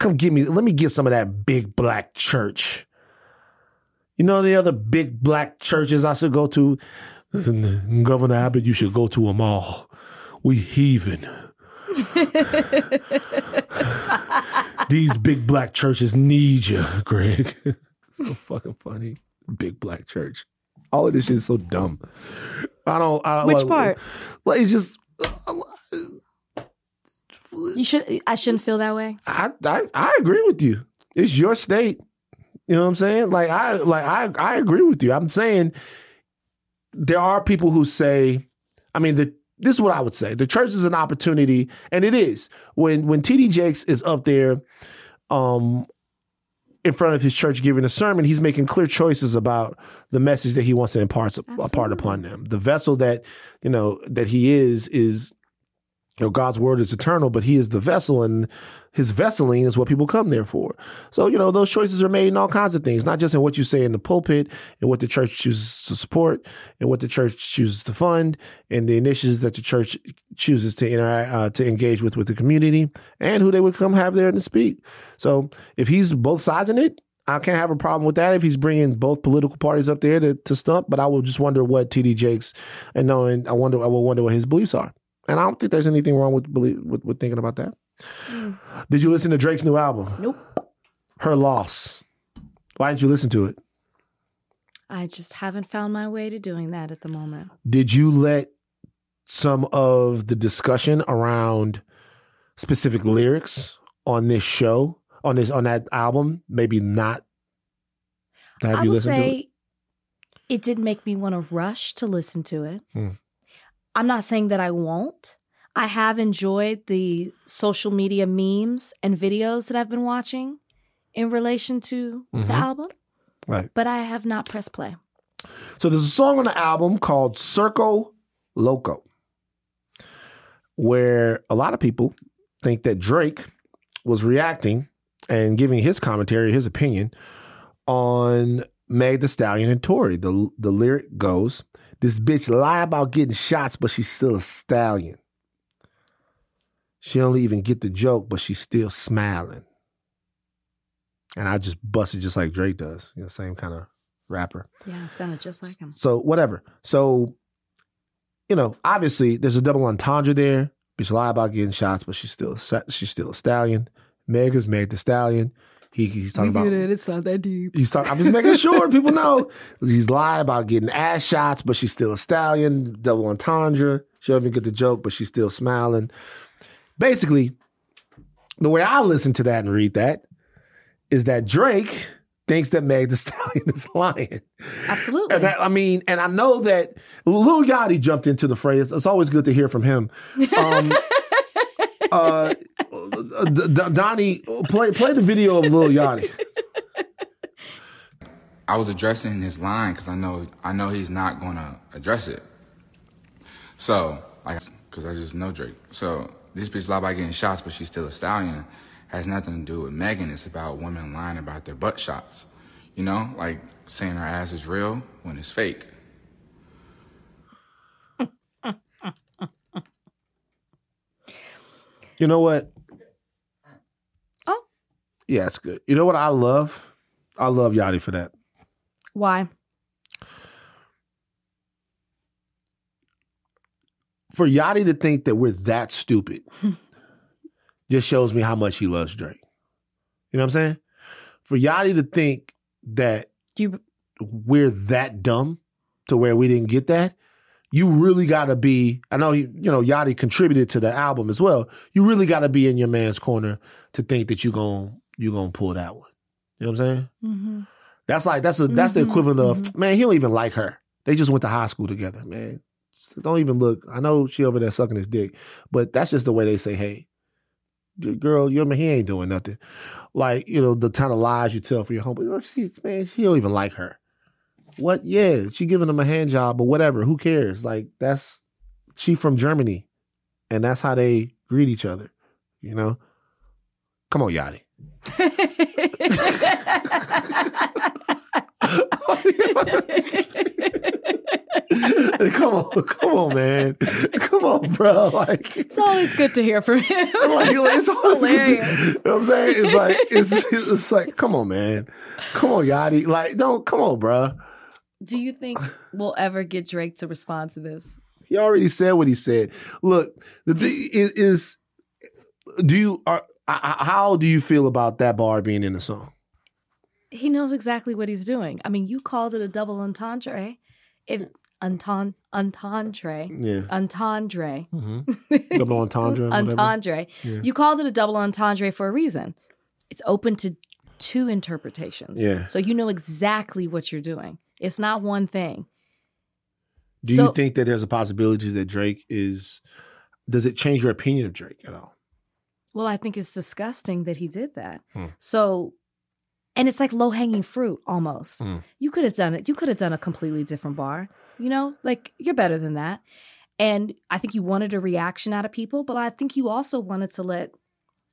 Come give me. Let me get some of that big black church. You know the other big black churches I should go to. Governor Abbott, you should go to them all. We heaving. These big black churches need you, Greg. so fucking funny. Big black church. All of this shit is so dumb. I don't. I, Which like, part? Like it's just. You should. I shouldn't feel that way. I, I I agree with you. It's your state. You know what I'm saying? Like I like I I agree with you. I'm saying there are people who say, I mean, the this is what I would say. The church is an opportunity, and it is when when TD Jakes is up there, um, in front of his church giving a sermon, he's making clear choices about the message that he wants to impart impart upon them. The vessel that you know that he is is you know, God's word is eternal, but he is the vessel and his vesseling is what people come there for. So, you know, those choices are made in all kinds of things, not just in what you say in the pulpit and what the church chooses to support and what the church chooses to fund and the initiatives that the church chooses to interact, uh, to engage with, with the community and who they would come have there to speak. So if he's both sides in it, I can't have a problem with that if he's bringing both political parties up there to, to stump, but I will just wonder what TD Jakes and knowing, I wonder, I will wonder what his beliefs are. And I don't think there's anything wrong with believe, with, with thinking about that. Did you listen to Drake's new album? Nope. Her Loss. Why didn't you listen to it? I just haven't found my way to doing that at the moment. Did you let some of the discussion around specific lyrics on this show, on this on that album, maybe not have I you listened to it? it did make me want to rush to listen to it. Hmm. I'm not saying that I won't. I have enjoyed the social media memes and videos that I've been watching in relation to Mhm. the album, Right. but I have not pressed play. So there's a song on the album called Circo Loco, where a lot of people think that Drake was reacting and giving his commentary, his opinion on Meg Thee Stallion and Tory. The the lyric goes, "This bitch lie about getting shots, but she's still a stallion. She don't even get the joke, but she's still smiling." And I just busted just like Drake does, you know, same kind of rapper. Yeah, sounded just like him. So whatever. So, you know, obviously there's a double entendre there. Bitch lie about getting shots, but she's still a, she's still a stallion. Meg is Meg Thee Stallion. He, he's talking about it. It's not that deep. He's talking. I'm just making sure people know. He's lying about getting ass shots, but she's still a stallion. Double entendre. She doesn't even get the joke, but she's still smiling. Basically, the way I listen to that and read that is that Drake thinks that Meg the Stallion is lying. Absolutely. And that, I mean, and I know that Lil Yachty jumped into the phrase. It's always good to hear from him. Um, uh, Donnie, play play the video of Lil Yachty. I was addressing his line because I know I know he's not gonna address it. So, like, because I just know Drake. So this bitch lie about getting shots, but she's still a stallion. Has nothing to do with Megan. It's about women lying about their butt shots. You know, like saying her ass is real when it's fake. You know what? Yeah, it's good. You know what I love? I love Yachty for that. Why? For Yachty to think that we're that stupid just shows me how much he loves Drake. You know what I'm saying? For Yachty to think that you we're that dumb to where we didn't get that, you really got to be. I know you, you know Yachty contributed to the album as well. You really got to be in your man's corner to think that you gon' you gonna pull that one. You know what I'm saying? Mhm. That's like that's a that's the Mhm, equivalent of man. He don't even like her. They just went to high school together, man. Don't even look. I know she over there sucking his dick, but that's just the way they say, "Hey, girl, your man, he ain't doing nothing." Like you know the kind of lies you tell for your homeboy. Oh, she, man, she don't even like her. What? Yeah, she giving him a hand job, but whatever. Who cares? Like that's she from Germany, and that's how they greet each other. You know. Come on, Yachty. Come on, come on, man. Come on, bro. Like It's always good to hear from him. like, it's always good to- hilarious. you know what I'm saying? It's like it's it's like, come on, man. Come on, Yachty. Like, don't come on, bro. Do you think we'll ever get Drake to respond to this? He already said what he said. Look, the thing is, is do you are uh, how do you feel about that bar being in the song? He knows exactly what he's doing. I mean, you called it a double entendre. If entendre, entendre, Yeah. entendre, Double entendre. entendre. You called it a double entendre for a reason. It's open to two interpretations. Yeah. So you know exactly what you're doing. It's not one thing. Do you think that there's a possibility that Drake is? Does it change your opinion of Drake at all? Well, I think it's disgusting that he did that. Hmm. So, and it's like low hanging fruit almost. Hmm. You could have done it. You could have done a completely different bar. You know, like you're better than that. And I think you wanted a reaction out of people, but I think you also wanted to let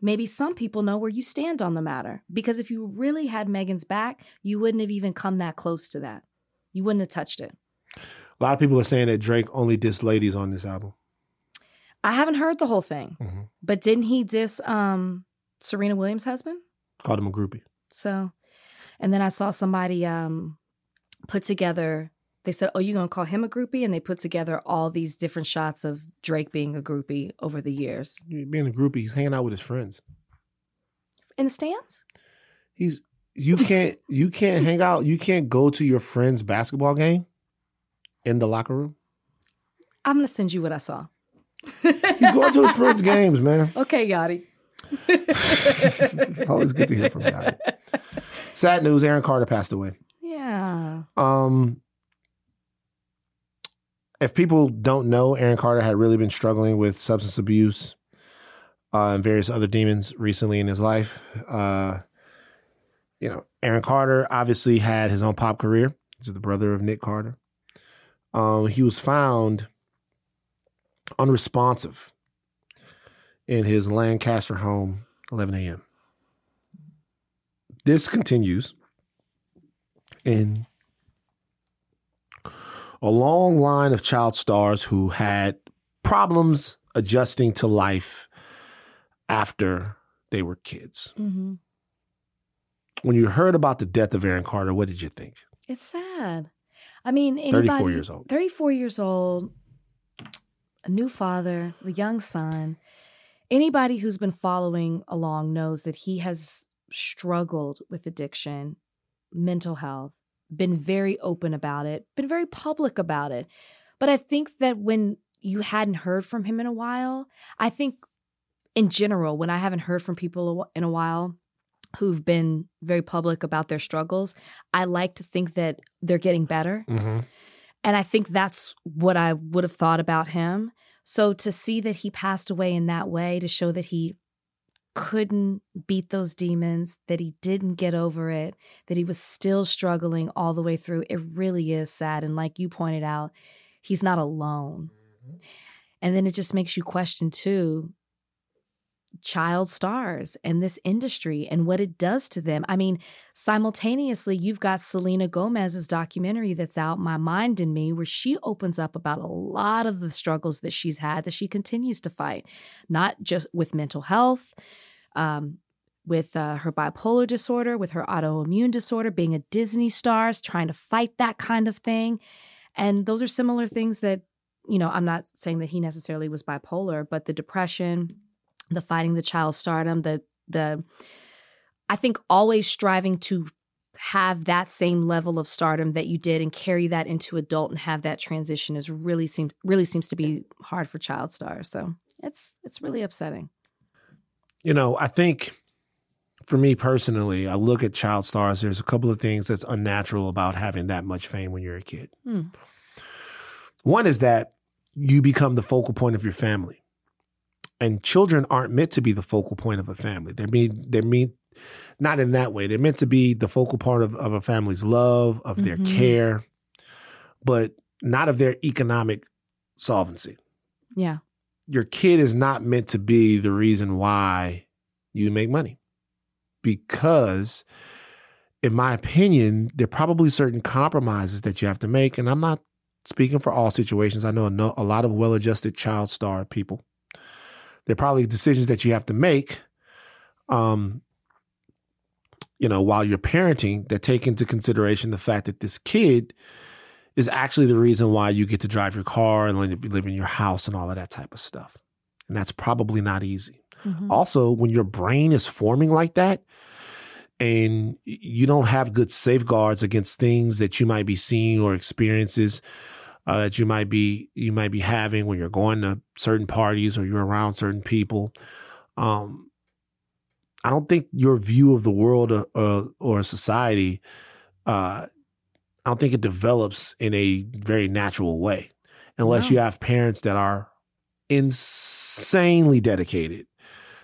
maybe some people know where you stand on the matter. Because if you really had Megan's back, you wouldn't have even come that close to that. You wouldn't have touched it. A lot of people are saying that Drake only dissed ladies on this album. I haven't heard the whole thing, Mm-hmm. but didn't he diss um, Serena Williams' husband? Called him a groupie. So, and then I saw somebody um, put together. They said, "Oh, you're gonna call him a groupie?" And they put together all these different shots of Drake being a groupie over the years Being a groupie, he's hanging out with his friends. in the stands. He's you can't you can't hang out. You can't go to your friend's basketball game in the locker room. I'm gonna send you what I saw. He's going to his friends' games, man. Okay, Yachty. It's always good to hear from you. Sad news: Aaron Carter passed away. Yeah. Um, if people don't know, Aaron Carter had really been struggling with substance abuse uh, and various other demons recently in his life. Uh, you know, Aaron Carter obviously had his own pop career. He's the brother of Nick Carter. Um, he was found unresponsive in his Lancaster home, 11 a.m. This continues in a long line of child stars who had problems adjusting to life after they were kids. hmm When you heard about the death of Aaron Carter, what did you think? It's sad. I mean, anybody, 34 years old. 34 years old, a new father, a young son. Anybody who's been following along knows that he has struggled with addiction, mental health, been very open about it, been very public about it. But I think that when you hadn't heard from him in a while, I think in general, when I haven't heard from people in a while who've been very public about their struggles, I like to think that they're getting better. Mm-hmm. And I think that's what I would have thought about him. So to see that he passed away in that way, to show that he couldn't beat those demons, that he didn't get over it, that he was still struggling all the way through, it really is sad. And like you pointed out, he's not alone. Mm-hmm. And then it just makes you question too child stars and this industry and what it does to them. I mean, simultaneously, you've got Selena Gomez's documentary that's out, My Mind and Me, where she opens up about a lot of the struggles that she's had that she continues to fight, not just with mental health. Um, with uh, her bipolar disorder, with her autoimmune disorder, being a Disney star, trying to fight that kind of thing. And those are similar things that, you know, I'm not saying that he necessarily was bipolar, but the depression, the fighting the child stardom, the the I think always striving to have that same level of stardom that you did and carry that into adult and have that transition is really seems really seems to be hard for child stars. So it's it's really upsetting. You know, I think for me personally, I look at child stars, there's a couple of things that's unnatural about having that much fame when you're a kid. Hmm. One is that you become the focal point of your family. And children aren't meant to be the focal point of a family. They're mean they're mean not in that way. They're meant to be the focal part of, of a family's love, of their Mhm. care, but not of their economic solvency. Yeah. Your kid is not meant to be the reason why you make money. Because in my opinion, there are probably certain compromises that you have to make. And I'm not speaking for all situations. I know a, no- a lot of well adjusted child star people. There are probably decisions that you have to make, um, you know, while you're parenting that take into consideration the fact that this kid is actually the reason why you get to drive your car and live in your house and all of that type of stuff. And that's probably not easy. Mhm. Also, when your brain is forming like that and you don't have good safeguards against things that you might be seeing or experiences uh, that you might be you might be having when you're going to certain parties or you're around certain people, um, I don't think your view of the world or, or, or society, uh, I don't think it develops in a very natural way unless No. you have parents that are insanely dedicated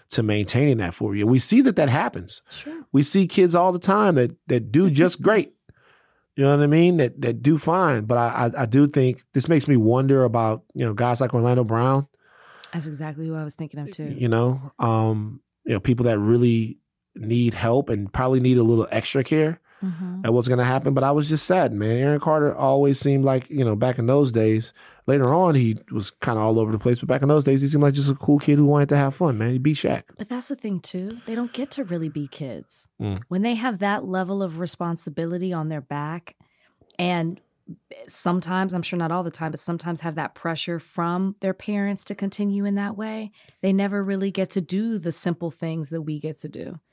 to maintaining that for you. We see that that happens. Sure. We see kids all the time that that do just great. You know what I mean? That that do fine. But I, I I do think this makes me wonder about you know guys like Orlando Brown. That's exactly who I was thinking of too. You know, um, you know people that really need help and probably need a little extra care Mhm. what's going to happen. But I was just sad, man. Aaron Carter always seemed like you know back in those days. Later on, he was kind of all over the place, but back in those days, he seemed like just a cool kid who wanted to have fun, man. He beat Shaq. But that's the thing too. They don't get to really be kids. Mm. When they have that level of responsibility on their back and sometimes, I'm sure not all the time, but sometimes have that pressure from their parents to continue in that way, they never really get to do the simple things that we get to do.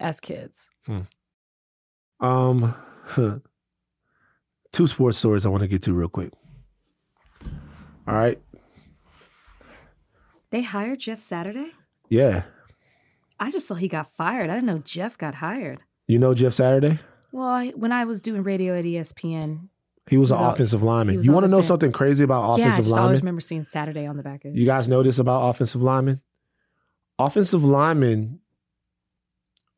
As kids. Um, two sports stories I want to get to real quick. All right. They hired Jeff Saturday? Yeah. I just saw he got fired. I didn't know Jeff got hired. You know Jeff Saturday? Well, I, when I was doing radio at ESPN, He was an He was offensive lineman. You want to know something crazy about yeah, I offensive just always remember seeing Saturday on the back end. You guys know this about offensive linemen? Offensive linemen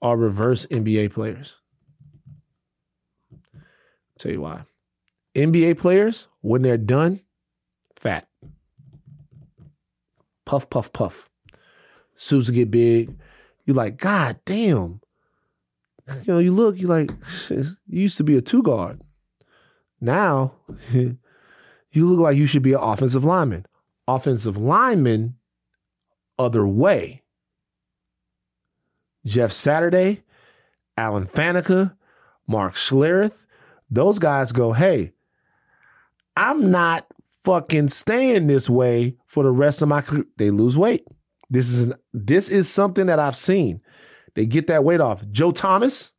are reverse NBA players. Tell you why. NBA players, when they're done, fat. Puff, puff, puff. Suits get big. You're like, God damn. You know, you look, you like, you used to be a two guard. Now, you look like you should be an offensive lineman. Offensive lineman, other way. Jeff Saturday, Alan Faneca, Mark Schlereth, those guys go, hey, I'm not fucking staying this way for the rest of my career. They lose weight. This is an, this is something that I've seen. They get that weight off. Joe Thomas,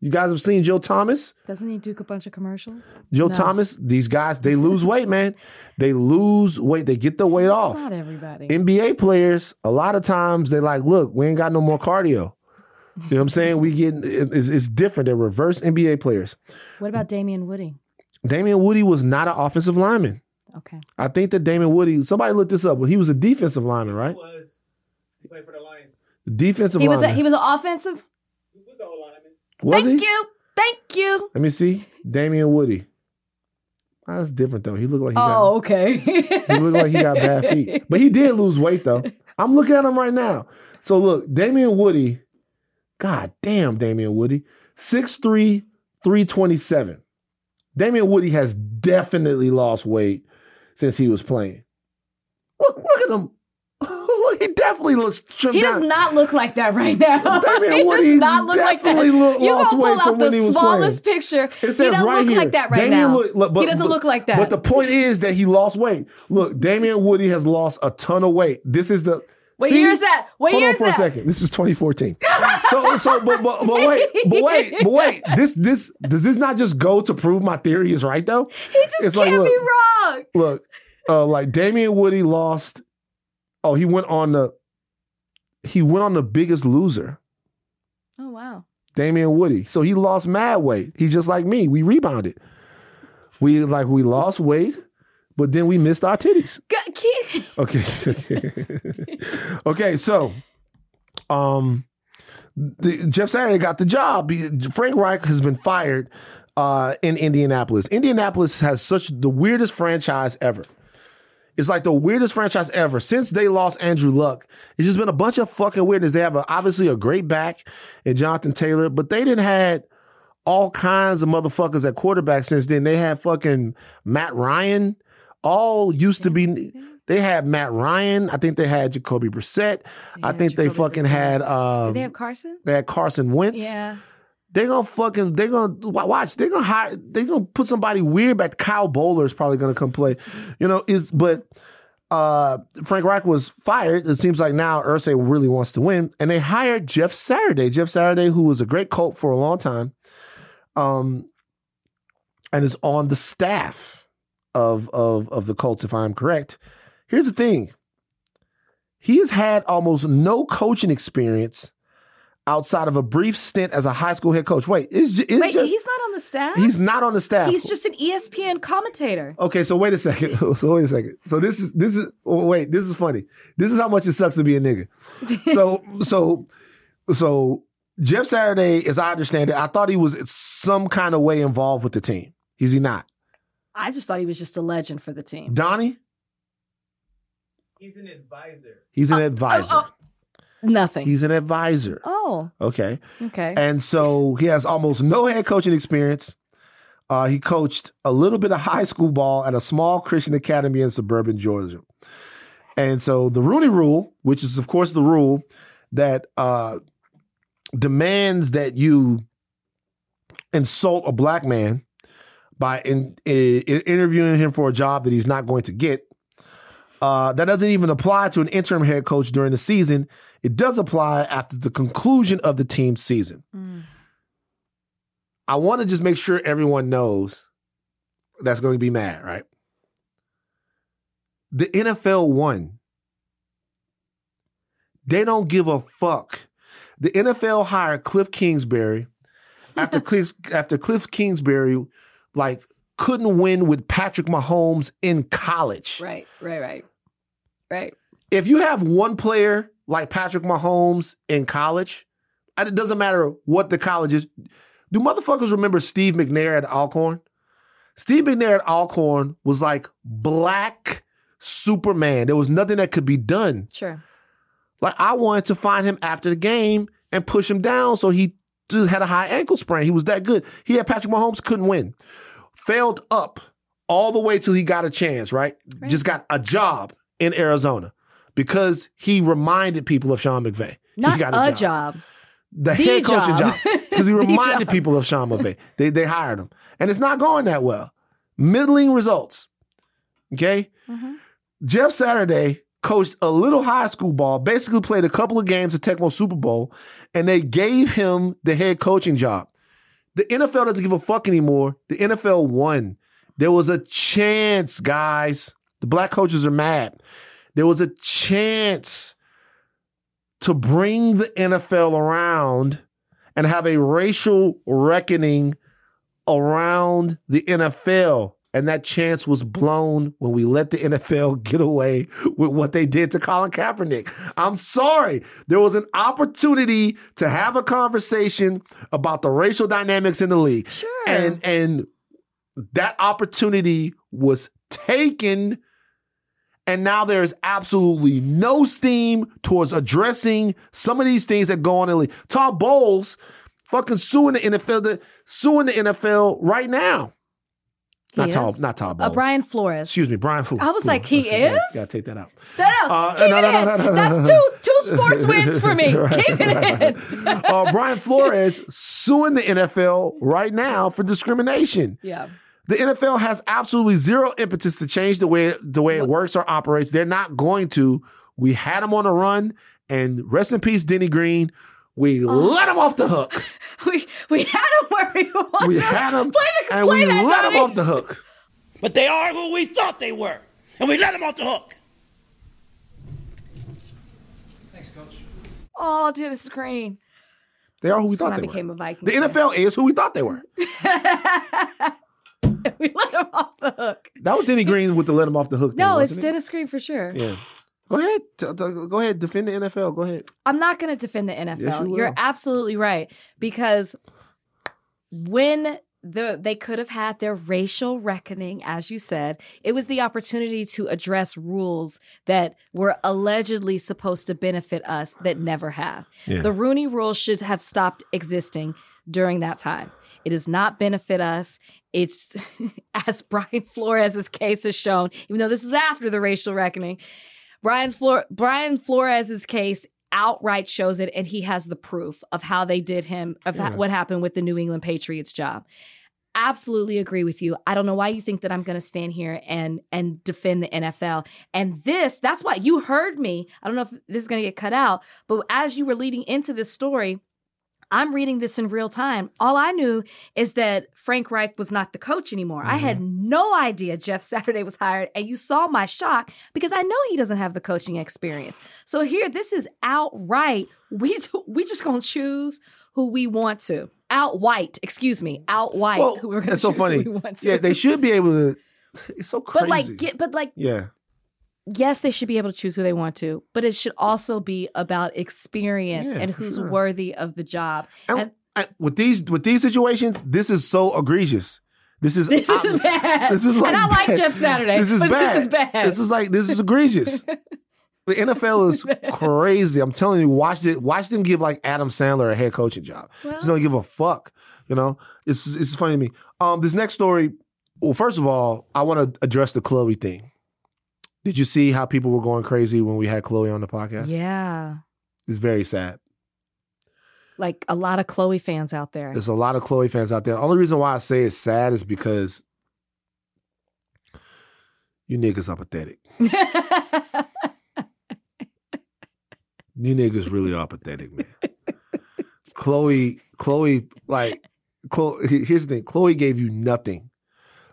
you guys have seen Joe Thomas? Doesn't he do a bunch of commercials? Joe No. Thomas, these guys, they lose weight, man. They lose weight. They get the weight off. not everybody. NBA players, a lot of times they like, look, we ain't got no more cardio. You know what I'm saying? We get it's, it's different. They're reverse NBA players. what about Damien Woody? Damien Woody was not an offensive lineman. Okay. I think that Damien Woody, somebody looked this up, but he was a defensive lineman, right? was. He played for the Lions. Defensive He was a, he was an offensive. He was all lineman. was Thank he? you. Thank you. Let me see. Damien Woody. Oh, that's different though. He looked like he Oh, okay. he looked like he got bad feet. But he did lose weight though. I'm looking at him right now. So look, Damien Woody, God damn Damien Woody, 6'3, 327. Damien Woody has definitely lost weight since he was playing. Look, look at him. He definitely looks trimmed He down. does not look like that right now. Damien he Woody does not look like that. look- you lost gonna pull out the smallest playing. picture. It He doesn't right look here, like that right Damien now. look- look, but- he doesn't but- look like that. But the point is that he lost weight. Look, Damien Woody has lost a ton of weight. This is the What See? year is that? What Hold year on is for that? a second. This is 2014. so so but, but but wait, but wait, but wait. This this does this not just go to prove my theory is right though? he just It's like, can't look, be wrong. Look, uh, like Damien Woody lost. Oh, he went on the. He went on the Biggest Loser. Oh wow. Damien Woody. So he lost mad weight. He's just like me. We rebounded. We like we lost weight, but then we missed our titties. Okay. okay, so um the, Jeff Saturday got the job. Frank Reich has been fired uh, in Indianapolis. Indianapolis has such the weirdest franchise ever. It's like the weirdest franchise ever. Since they lost Andrew Luck, it's just been a bunch of fucking weirdness. They have a, obviously a great back in Jonathan Taylor, but they didn't had all kinds of motherfuckers at quarterback since then. They had fucking Matt Ryan. All used to be. They had Matt Ryan. I think they had Jacoby Brissett. I think they fucking Brissett. had. Did Um, they have Carson? they had Carson Wentz. Yeah. They gonna fucking they gonna watch. They gonna hire. They gonna put somebody weird back. Kyle Boller is probably gonna come play. You know is but uh Frank Reich was fired. It seems like now Irsay really wants to win, and they hired Jeff Saturday. Jeff Saturday, who was a great coach for a long time, um, and is on the staff of of of the Colts. If I'm correct, here's the thing. He has had almost no coaching experience outside of a brief stint as a high school head coach. Wait, is, is Wait, Jeff- he's not on the staff. he's not on the staff. He's just an ESPN commentator. Okay, so wait a second. So wait a second. So this is this is oh, wait, this is funny. This is how much it sucks to be a nigga. So so so Jeff Saturday, as I understand it, I thought he was some kind of way involved with the team. Is he not? I just thought he was just a legend for the team. Donnie? He's an advisor. He's an advisor. oh. Nothing. He's an advisor. oh, Okay. okay. And so he has almost no head coaching experience. Uh, he coached a little bit of high school ball at a small Christian academy in suburban Georgia. And so the Rooney Rule, which is of course the rule that uh, demands that you insult a black man by in, in- interviewing him for a job that he's not going to get. Uh, that doesn't even apply to an interim head coach during the season. It does apply after the conclusion of the team's season. I want to just make sure everyone knows that's going to be mad, right? The NFL won. They don't give a fuck. The NFL hired Cliff Kingsbury after Cliff after Cliff Kingsbury, like couldn't win with Patrick Mahomes in college. Right, right, right, right. If you have one player like Patrick Mahomes in college, it doesn't matter what the college is. Do motherfuckers remember Steve McNair at Alcorn? Steve McNair at Alcorn was like black Superman. There was nothing that could be done. Sure. Like I wanted to find him after the game and push him down so he just had a high ankle sprain. He was that good. He had Patrick Mahomes, couldn't win. Failed up all the way till he got a chance, right? Just got a job in Arizona because he reminded people of Sean McVay. Not he got a, job. The, The head coaching job. job. Because he reminded people of Sean McVay. They, they hired him. And it's not going that well. Middling results. Okay? Mm-hmm. Jeff Saturday coached a little high school ball, basically played a couple of games at Tecmo Super Bowl, and they gave him the head coaching job. The NFL doesn't give a fuck anymore. The NFL won. There was a chance, guys. The black coaches are mad. There was a chance to bring the NFL around and have a racial reckoning around the NFL. And that chance was blown when we let the NFL get away with what they did to Colin Kaepernick. I'm sorry. There was an opportunity to have a conversation about the racial dynamics in the league. Sure. And and that opportunity was taken and now there's absolutely no steam towards addressing some of these things that go on in the league. Todd Bowles fucking suing the NFL, the, suing the NFL right now. He not is? Todd, not Todd Uh, Brian Flores. Excuse me, Brian. Fu- I was like, he is? Gotta take that out. No, no, Uh, keep no, it no, no, in. no, no, That's two two sports wins for me. Right, keep it in. uh, Brian Flores suing the NFL right now for discrimination. Yeah. The NFL has absolutely zero impetus to change the way the way it works or operates. They're not going to. We had him on the run, and rest in peace, Denny Green. We Oh. let him off the hook. We we had him where we wanted. We had him, Play the, and play we that, let him off the hook. But they are who we thought they were. And we let them off the hook. Thanks, Coach. Oh, to the screen. They are who we That's when thought I they became were. a Viking. The NFL is who we thought they were. we let him off the hook. That was Denny Green with the let him off the hook. thing, No, it's wasn't it? Dennis Green for sure. Yeah. Go ahead. T- t- go ahead. Defend the NFL. Go ahead. I'm not going to defend the NFL. Yes, you. You're absolutely right because when the they could have had their racial reckoning, as you said, it was the opportunity to address rules that were allegedly supposed to benefit us that never have. Yeah. The Rooney Rule should have stopped existing during that time. It does not benefit us. It's as Brian Flores' case has shown, even though this is after the racial reckoning, Brian's Flor- Brian Flores' case outright shows it, and he has the proof of how they did him, of ha- what happened with the New England Patriots job. Absolutely agree with you. I don't know why you think that I'm going to stand here and and defend the NFL. And this, that's why you heard me. I don't know if this is going to get cut out, but as you were leading into this story, I'm reading this in real time. All I knew is that Frank Reich was not the coach anymore. I had mm-hmm. no idea Jeff Saturday was hired. And you saw my shock because I know he doesn't have the coaching experience. So here, this is outright. We, we just going to choose who we want to. Out white, excuse me, out white. Well, who we're going to so funny. who we want to. Yeah, they should be able to. It's so crazy. But like, get, but like, yeah. Yes, they should be able to choose who they want to, but it should also be about experience Yeah, and who's sure. worthy of the job. And, and with these with these situations, this is so egregious. This is This is bad. This is And like I like bad. Jeff Saturday, This is bad. this is bad. This is like this is egregious. The NFL is crazy. I'm telling you, watch it. Watch them give like Adam Sandler a head coaching job. Just don't give a fuck. You know, it's it's funny to me. Um, this next story. Well, first of all, I want to address the Chloe thing. Did you see how people were going crazy when we had Chloe on the podcast? Yeah. It's very sad. Like a lot of Chloe fans out there. There's a lot of Chloe fans out there. The only reason why I say it's sad is because you niggas are pathetic. You niggas really are pathetic, man. Chloe, Chloe, like, Chloe, here's the thing. Chloe gave you nothing.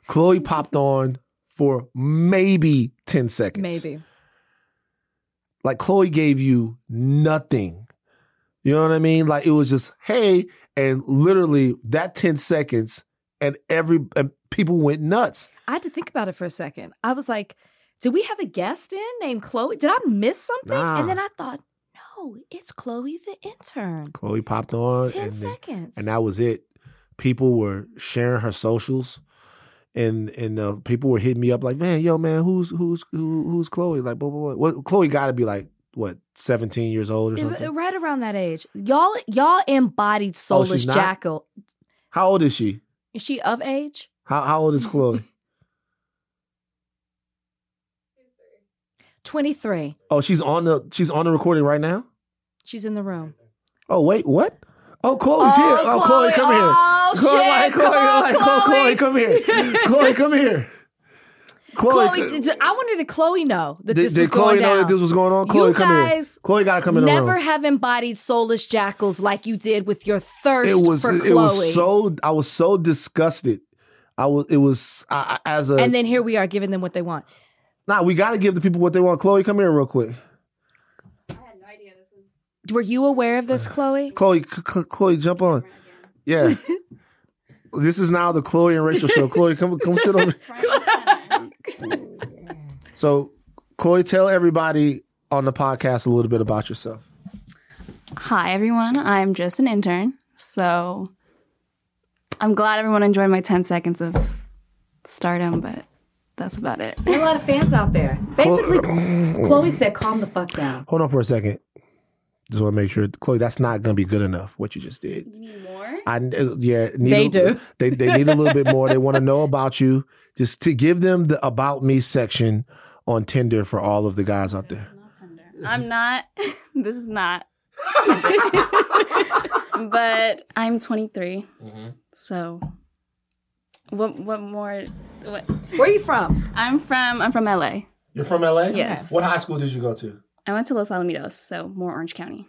Chloe popped on for maybe 10 seconds. Maybe. Like Chloe gave you nothing. You know what I mean? Like it was just, hey, and literally that ten seconds, and every and people went nuts. I had to think about it for a second. I was like, did we have a guest in named Chloe? Did I miss something? Nah. And then I thought, no, it's Chloe the intern. Chloe popped on, 10 and then- seconds. and that was it. People were sharing her socials, and and uh, people were hitting me up like, "Man, yo, man, who's who's who, who's Chloe?" Like, blah blah blah. Well, Chloe got to be like what, seventeen years old or something. right around that age. Y'all y'all embodied soulless Oh, she's not? jackal. How old is she? Is she of age? How how old is Chloe? 23. oh, she's on the she's on the recording right now. She's in the room. Oh wait, what? Oh, Chloe's Oh, here. Oh, Chloe, Chloe. come here. Oh, Chloe, shit. Chloe, Come on, like, Chloe, Chloe. come here. Chloe, come here. Chloe, Chloe, did, I wanted to Chloe know that did, this did was Chloe going know down? that this was going on? Chloe, you come here. Chloe got to come in the never have embodied soulless jackals like you did with your thirst it was for it Chloe. was so I was so disgusted. I was it was I, I- as a and then here we are giving them what they want. nah. We got to give the people what they want. Chloe, come here real quick. Were you aware of this, uh, Chloe? Chloe, C- C- Chloe, jump on. Yeah. this is now the Chloe and Rachel show. Chloe, come come sit over. so, Chloe, tell everybody on the podcast a little bit about yourself. Hi, everyone. I'm just an intern. So I'm glad everyone enjoyed my 10 seconds of stardom, but that's about it. There are a lot of fans out there. Basically, Chloe said, "Calm the fuck down." Hold on for a second. Just want to make sure, Chloe, that's not going to be good enough. What you just did. You need more? I uh, yeah. Need They a- do. They they need a little bit more. They want to know about you. Just to give them the about me section on Tinder for all of the guys out there. I'm not, Tinder. I'm not. this is not, but I'm 23. So what, what more? What? Where are you from? I'm from, I'm from LA. You're from LA. Yes. What high school did you go to? I went to Los Alamitos, so more Orange County.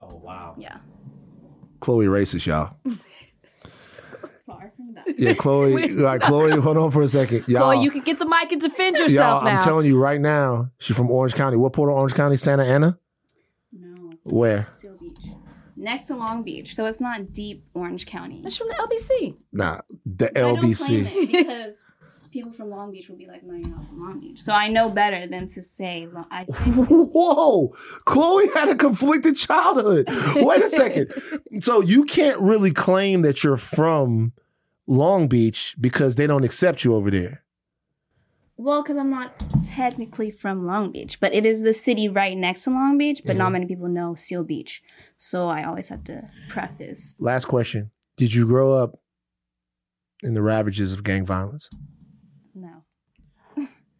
Oh wow. Yeah. Chloe racist, y'all. Far from that. Yeah, Chloe. like Chloe, hold on for a second, y'all. Chloe, you can get the mic and defend yourself y'all, now. I'm telling you right now, she's from Orange County. What part of Orange County? Santa Ana. No. Where? Seal Beach. Next to Long Beach, so it's not deep Orange County. That's from the LBC. Nah, the I don't claim LBC. it because people from Long Beach will be like, "No, you're not from Long Beach." So I know better than to say. I say Whoa, Chloe had a conflicted childhood. Wait a second. So you can't really claim that you're from Long Beach because they don't accept you over there. well, because I'm not technically from Long Beach, but it is the city right next to Long Beach. But Mm-hmm. not many people know Seal Beach, so I always have to preface. Last question. Did you grow up in the ravages of gang violence?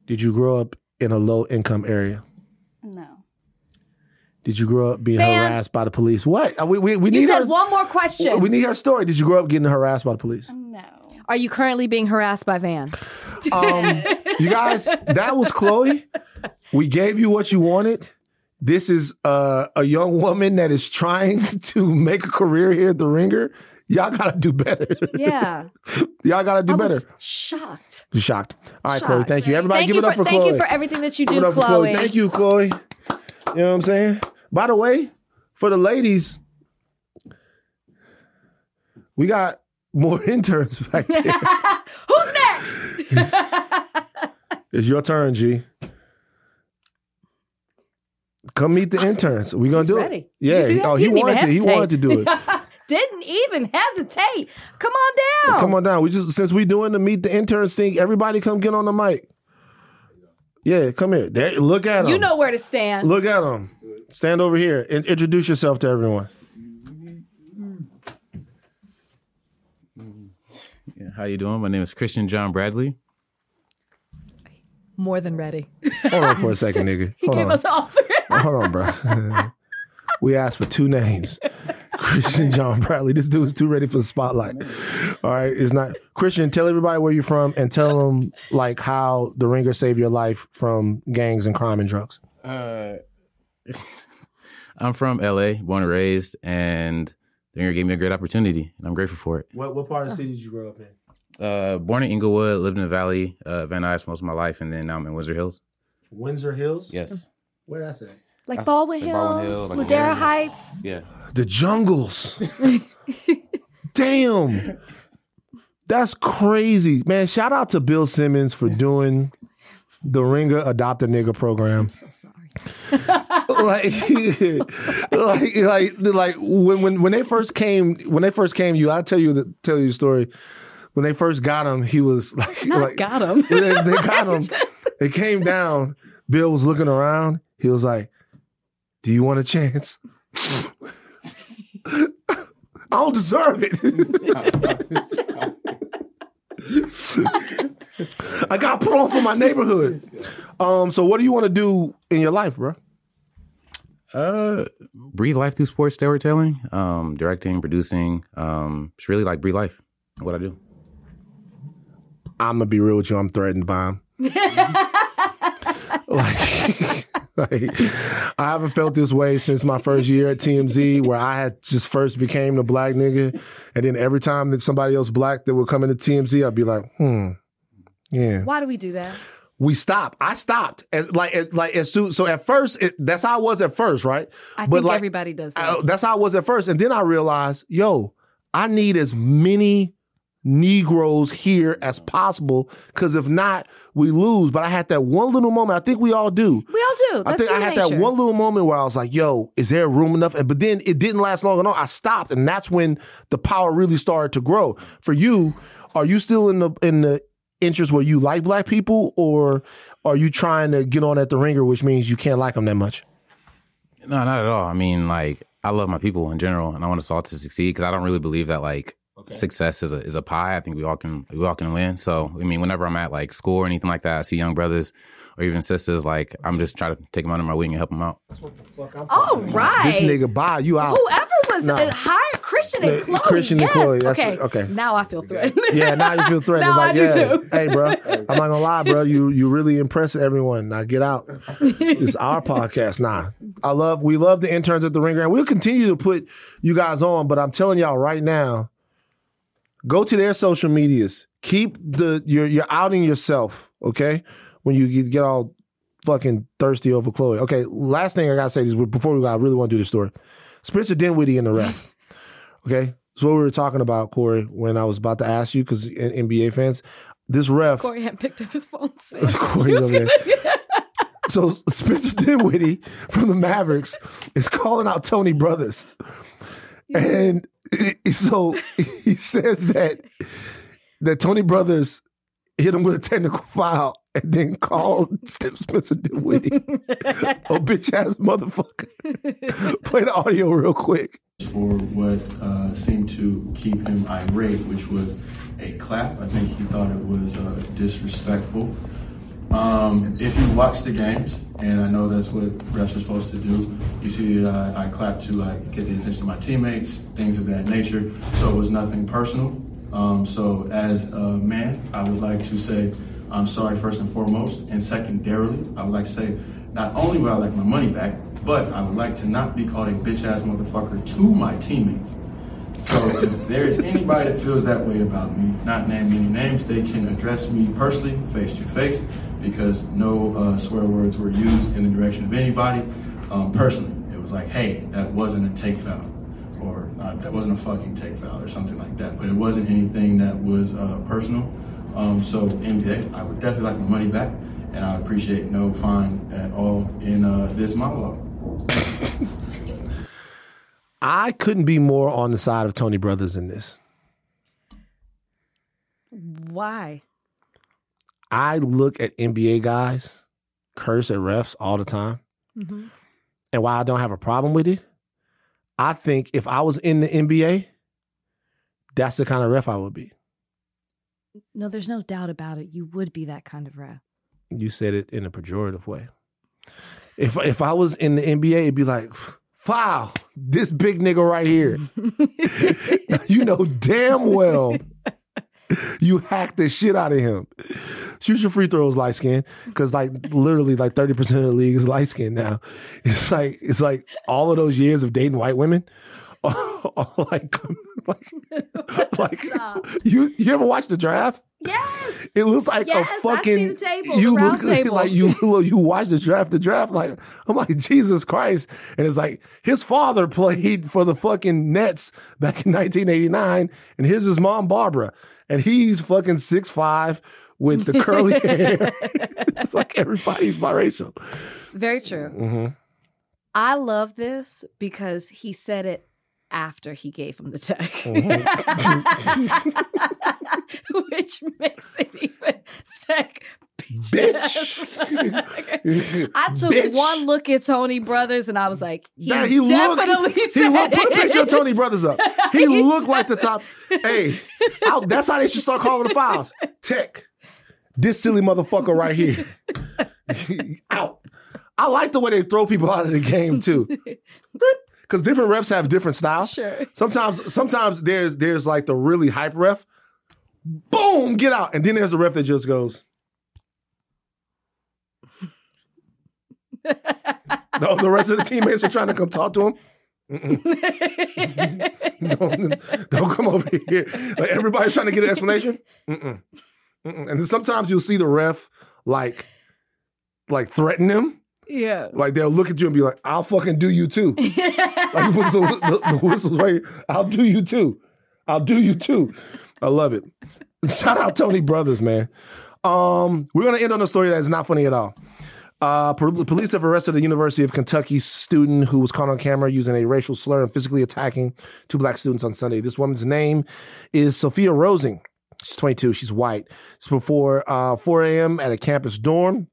No, Did you grow up in a low income area? no. Did you grow up being Fam. harassed by the police? What? Uh, We, we, we You need said her, one more question. We need her story. Did you grow up getting harassed by the police? No. Are you currently being harassed by Van? Um, you guys, that was Chloe. We gave you what you wanted. This is uh, a young woman that is trying to make a career here at the Ringer. Y'all gotta do better. Yeah. Y'all gotta do I better. shocked. Shocked. All right, Shocked. Chloe. Thank you. Everybody, thank give you it up for, for, thank Chloe. you for everything that you do, for Chloe. Thank you, Chloe. You know what I'm saying? By the way, for the ladies, we got more interns back there. Who's next? It's your turn, G. Come meet the ah, interns. We're gonna He's do ready. it. Yeah. Oh, He he wanted to. He wanted to do it. Didn't even hesitate. Come on down. Come on down. We just since we doing the meet the interns thing, everybody come get on the mic. Yeah, come here. There, look at him. You know where to stand. Look at him. Stand over here. In- introduce yourself to everyone. Yeah, how you doing? My name is Christian John Bradley. More than ready. Hold on for a second, nigga. He Hold gave on. us all three. Hold on, bro. we asked for two names. Christian John Bradley. This dude's too ready for the spotlight. All right, it's not Christian. Tell everybody where you're from and tell them like how the Ringer saved your life from gangs and crime and drugs. Uh, I'm from LA, born and raised, and the Ringer gave me a great opportunity, and I'm grateful for it. What what part of the city did you grow up in? Uh, born in Inglewood, lived in the Valley, uh, Van Nuys most of my life, and then now I'm in Windsor Hills. Windsor Hills. Yes. Where that's at? Like That's- Baldwin like Hills, Baldwin Hill, like Ladera Ladera. Heights. Yeah. The jungles. Damn. That's crazy. Man, shout out to Bill Simmons for doing the Ringer Adopt a Nigga program. like, like, like, like when, when when they first came, when they first came, you, I'll tell you the tell you the story. When they first got him, he was like, Not like got him. they, they got him. They came down. Bill was looking around. He was like, "Do you want a chance?" I don't deserve it. I got put on for my neighborhood. Um, so what do you want to do in your life, bro? Uh, breathe life through sports storytelling, um, directing, producing. Um, it's really like breathe life. What I do. I'm gonna be real with you. I'm threatened by him. like, like, I haven't felt this way since my first year at TMZ, where I had just first became the black nigga, and then every time that somebody else black that would come into TMZ, I'd be like, hmm, yeah. Why do we do that? We stopped. I stopped. As, like, as, like as soon. So at first, it, that's how I was at first, right? I But think like, everybody does that. I- that's how I was at first, and then I realized, yo, I need as many Negroes here as possible, because if not, we lose. But I had that one little moment. I think we all do. we all do. I think I human had that one little moment where I was like, yo, is there room enough? And but then it didn't last long enough. I stopped, and that's when the power really started to grow. For you, are you still in the in the interest where you like black people, or are you trying to get on at the ringer, which means you can't like them that much? No, not at all. I mean, like I love my people in general, and I want us all to succeed because I don't really believe that like success is a is a pie. I think we all can we all can win. So I mean, whenever I'm at like school or anything like that, I see young brothers or even sisters. Like I'm just trying to take them under my wing and help them out. All right. This nigga buy you out. Whoever was Nah. uh, hired Christian and Chloe. Christian and. Chloe, that's okay. it. Okay. Now I feel threatened. Yeah, now you feel threatened. Now like, I do yeah, too. hey, bro, I'm not gonna lie, bro. You you really impress everyone. Now get out. It's our podcast. Nah, I love we love the interns at the Ringer, and we'll continue to put you guys on. But I'm telling y'all right now, go to their social medias. Keep the you're you're outing yourself. Okay, when you get, all fucking thirsty over Chloe. Okay, last thing I gotta say is before we go, I really want to do the story. Spencer Dinwiddie in the ref. Okay, so what we were talking about, Corey, when I was about to ask you because NBA fans, this ref. Corey hadn't picked up his phone. since. Corey's over there. So Spencer Dinwiddie from the Mavericks is calling out Tony Brothers, and so he says that that Tony Brothers hit him with a technical foul and then called Spencer Dinwiddie a bitch ass motherfucker. Play the audio real quick. for what uh, seemed to keep him irate, which was a clap. I think he thought it was uh, disrespectful. Um, if you watch the games, and I know that's what refs are supposed to do, you see I, I clap to like get the attention of my teammates, things of that nature. So it was nothing personal. Um, so as a man, I would like to say I'm sorry first and foremost, and secondarily, I would like to say not only would I like my money back, but I would like to not be called a bitch ass motherfucker to my teammates. So if there is anybody that feels that way about me, not naming any names, they can address me personally, face to face, because no uh, swear words were used in the direction of anybody. Um, personally, it was like, hey, that wasn't a take foul, or not, that wasn't a fucking take foul, or something like that. But it wasn't anything that was uh, personal. Um, so NBA, I would definitely like my money back, and I appreciate no fine at all in uh, this monologue. I couldn't be more on the side of Tony Brothers in this. Why? I look at NBA guys curse at refs all the time. Mhm. And while I don't have a problem with it, I think if I was in the NBA, that's the kind of ref I would be. No, there's no doubt about it. You would be that kind of ref. You said it in a pejorative way. If if I was in the NBA, it'd be like, wow, this big nigga right here. you know damn well you hacked the shit out of him. Shoot your free throws, light skin, because like literally like thirty percent of the league is light skin now. It's like it's like all of those years of dating white women. Like, like, like you you ever watch the draft? Yes. It looks like Yes, a fucking table, you look table. like you you watch the draft the draft like I'm like Jesus Christ and it's like his father played for the fucking Nets back in 1989 and here's his mom Barbara and he's fucking six five with the curly hair. it's like everybody's biracial. Very true. hmm I love this because he said it after he gave him the tech, which makes it even sick. Bitch. I took Bitch. one look at Tony Brothers and I was like, he, Nah, he looked. definitely He said looked. Put a picture of Tony Brothers up. He looked like the top. Hey, I- that's how they should start calling the files. Tech. This silly motherfucker right here. out. I like the way they throw people out of the game too. Because different refs have different styles. Sure. Sometimes, sometimes there's there's like the really hype ref. Boom, get out. And then there's a ref that just goes. no, the rest of the teammates are trying to come talk to him. Don't, don't come over here. Like everybody's trying to get an explanation. Mm-mm. Mm-mm. And then sometimes you'll see the ref like, like threaten them. Yeah. Like they'll look at you and be like, "I'll fucking do you too." like the, the, the whistle's right here. I'll do you too. I'll do you too. I love it. Shout out Tony Brothers, man. Um, we're gonna end on a story that is not funny at all. Uh, police have arrested a University of Kentucky student who was caught on camera using a racial slur and physically attacking two black students on Sunday. This woman's name is Sophia Rosing. She's 22. She's white. It's before uh, 4 a.m. at a campus dorm.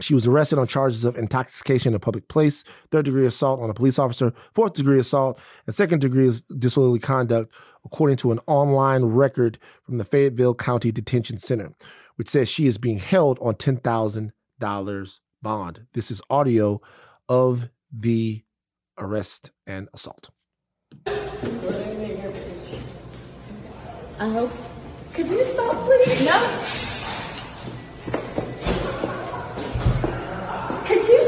She was arrested on charges of intoxication in a public place, third degree assault on a police officer, fourth degree assault, and second degree disorderly conduct, according to an online record from the Fayetteville County Detention Center, which says she is being held on $10,000 bond. This is audio of the arrest and assault. I hope. Could you stop, please? No.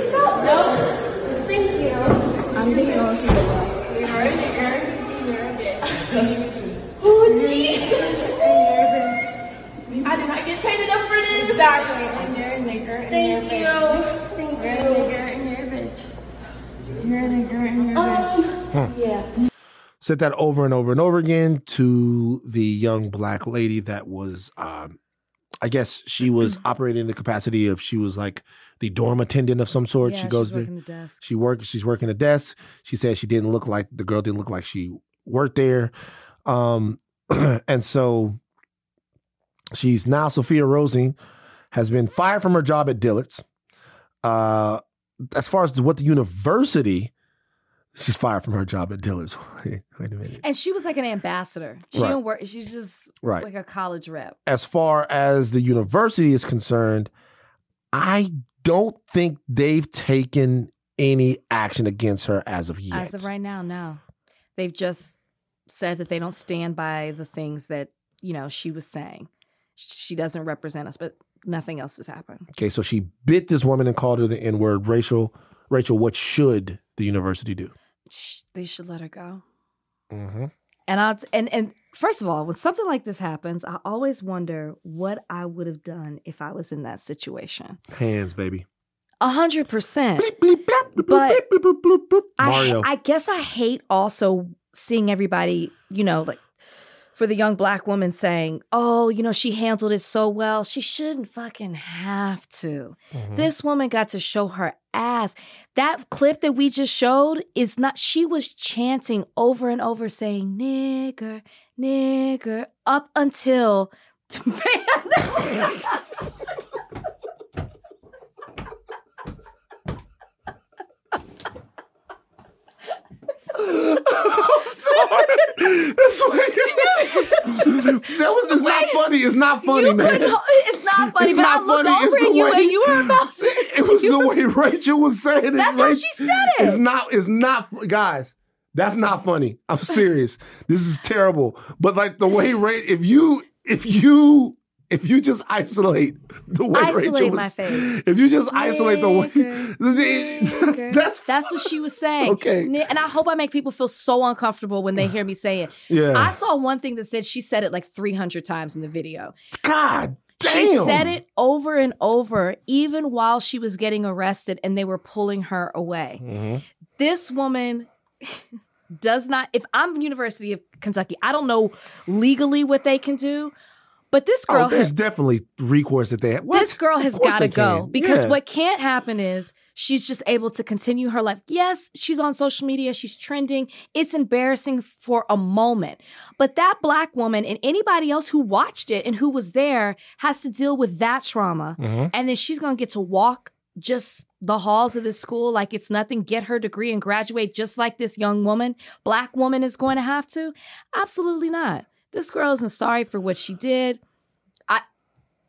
Stop? No. Thank you. I'm the the way. You're. You're a oh, Jesus. I did not get paid enough for this. Exactly. And you're a nigger. Thank bitch. Thank you. You're a nigger you're a bitch. You're a nigger you're a bitch. Yeah. said that over and over and over again to the young black lady that was um I guess she was operating in the capacity of she was like the dorm attendant of some sort. Yeah, she goes she's there. working the desk. She worked she's working the desk. She said she didn't look like the girl didn't look like she worked there. Um and so she's now Sophia Rosing has been fired from her job at Dillard's. Uh as far as what the university She's fired from her job at Dillard's. Wait, wait a minute. And she was like an ambassador. She Right. don't work. She's just Right. like a college rep. As far as the university is concerned, I don't think they've taken any action against her as of yet. As of right now, no. They've just said that they don't stand by the things that, you know, she was saying. She doesn't represent us, but nothing else has happened. Okay, so she bit this woman and called her the N word. Rachel, Rachel, what should the university do? They should let her go. Mm-hmm. And I and and first of all, when something like this happens, I always wonder what I would have done if I was in that situation. Hands, baby. A hundred percent. But I, I guess I hate also seeing everybody, you know, like for the young black woman saying, "Oh, you know, she handled it so well. She shouldn't fucking have to." Mhm. This woman got to show her ass. That clip that we just showed is not. She was chanting over and over, saying "nigger, nigger," up until. I'm sorry. That's what that was. It's not funny. It's not funny, man. it's not funny, It's but not I looked funny. It's over the at you way- and you were about to. It was the way Rachel was saying it. That's how she said it. It's not. It's not. Guys, that's not funny. I'm serious. this is terrible. But like the way Ray, if you, if you. If you just isolate the way Isolate Rachel was, my face. if you just isolate the way, that's That's what she was saying. Okay. And I hope I make people feel so uncomfortable when they hear me say it. Yeah. I saw one thing that said she said it like 300 times in the video. God. Damn. She said it over and over, even while she was getting arrested and they were pulling her away. Mhm. This woman does not, if I'm University of Kentucky, I don't know legally what they can do, but this girl oh, there's has, definitely recourse that they have. What? this girl has got to go can. because Yeah. what can't happen is she's just able to continue her life. Yes, she's on social media, she's trending. It's embarrassing for a moment. But that black woman and anybody else who watched it and who was there has to deal with that trauma. Mhm. And then she's going to get to walk just the halls of this school like it's nothing, get her degree and graduate just like this young woman, black woman is going to have to? Absolutely not. This girl isn't sorry for what she did.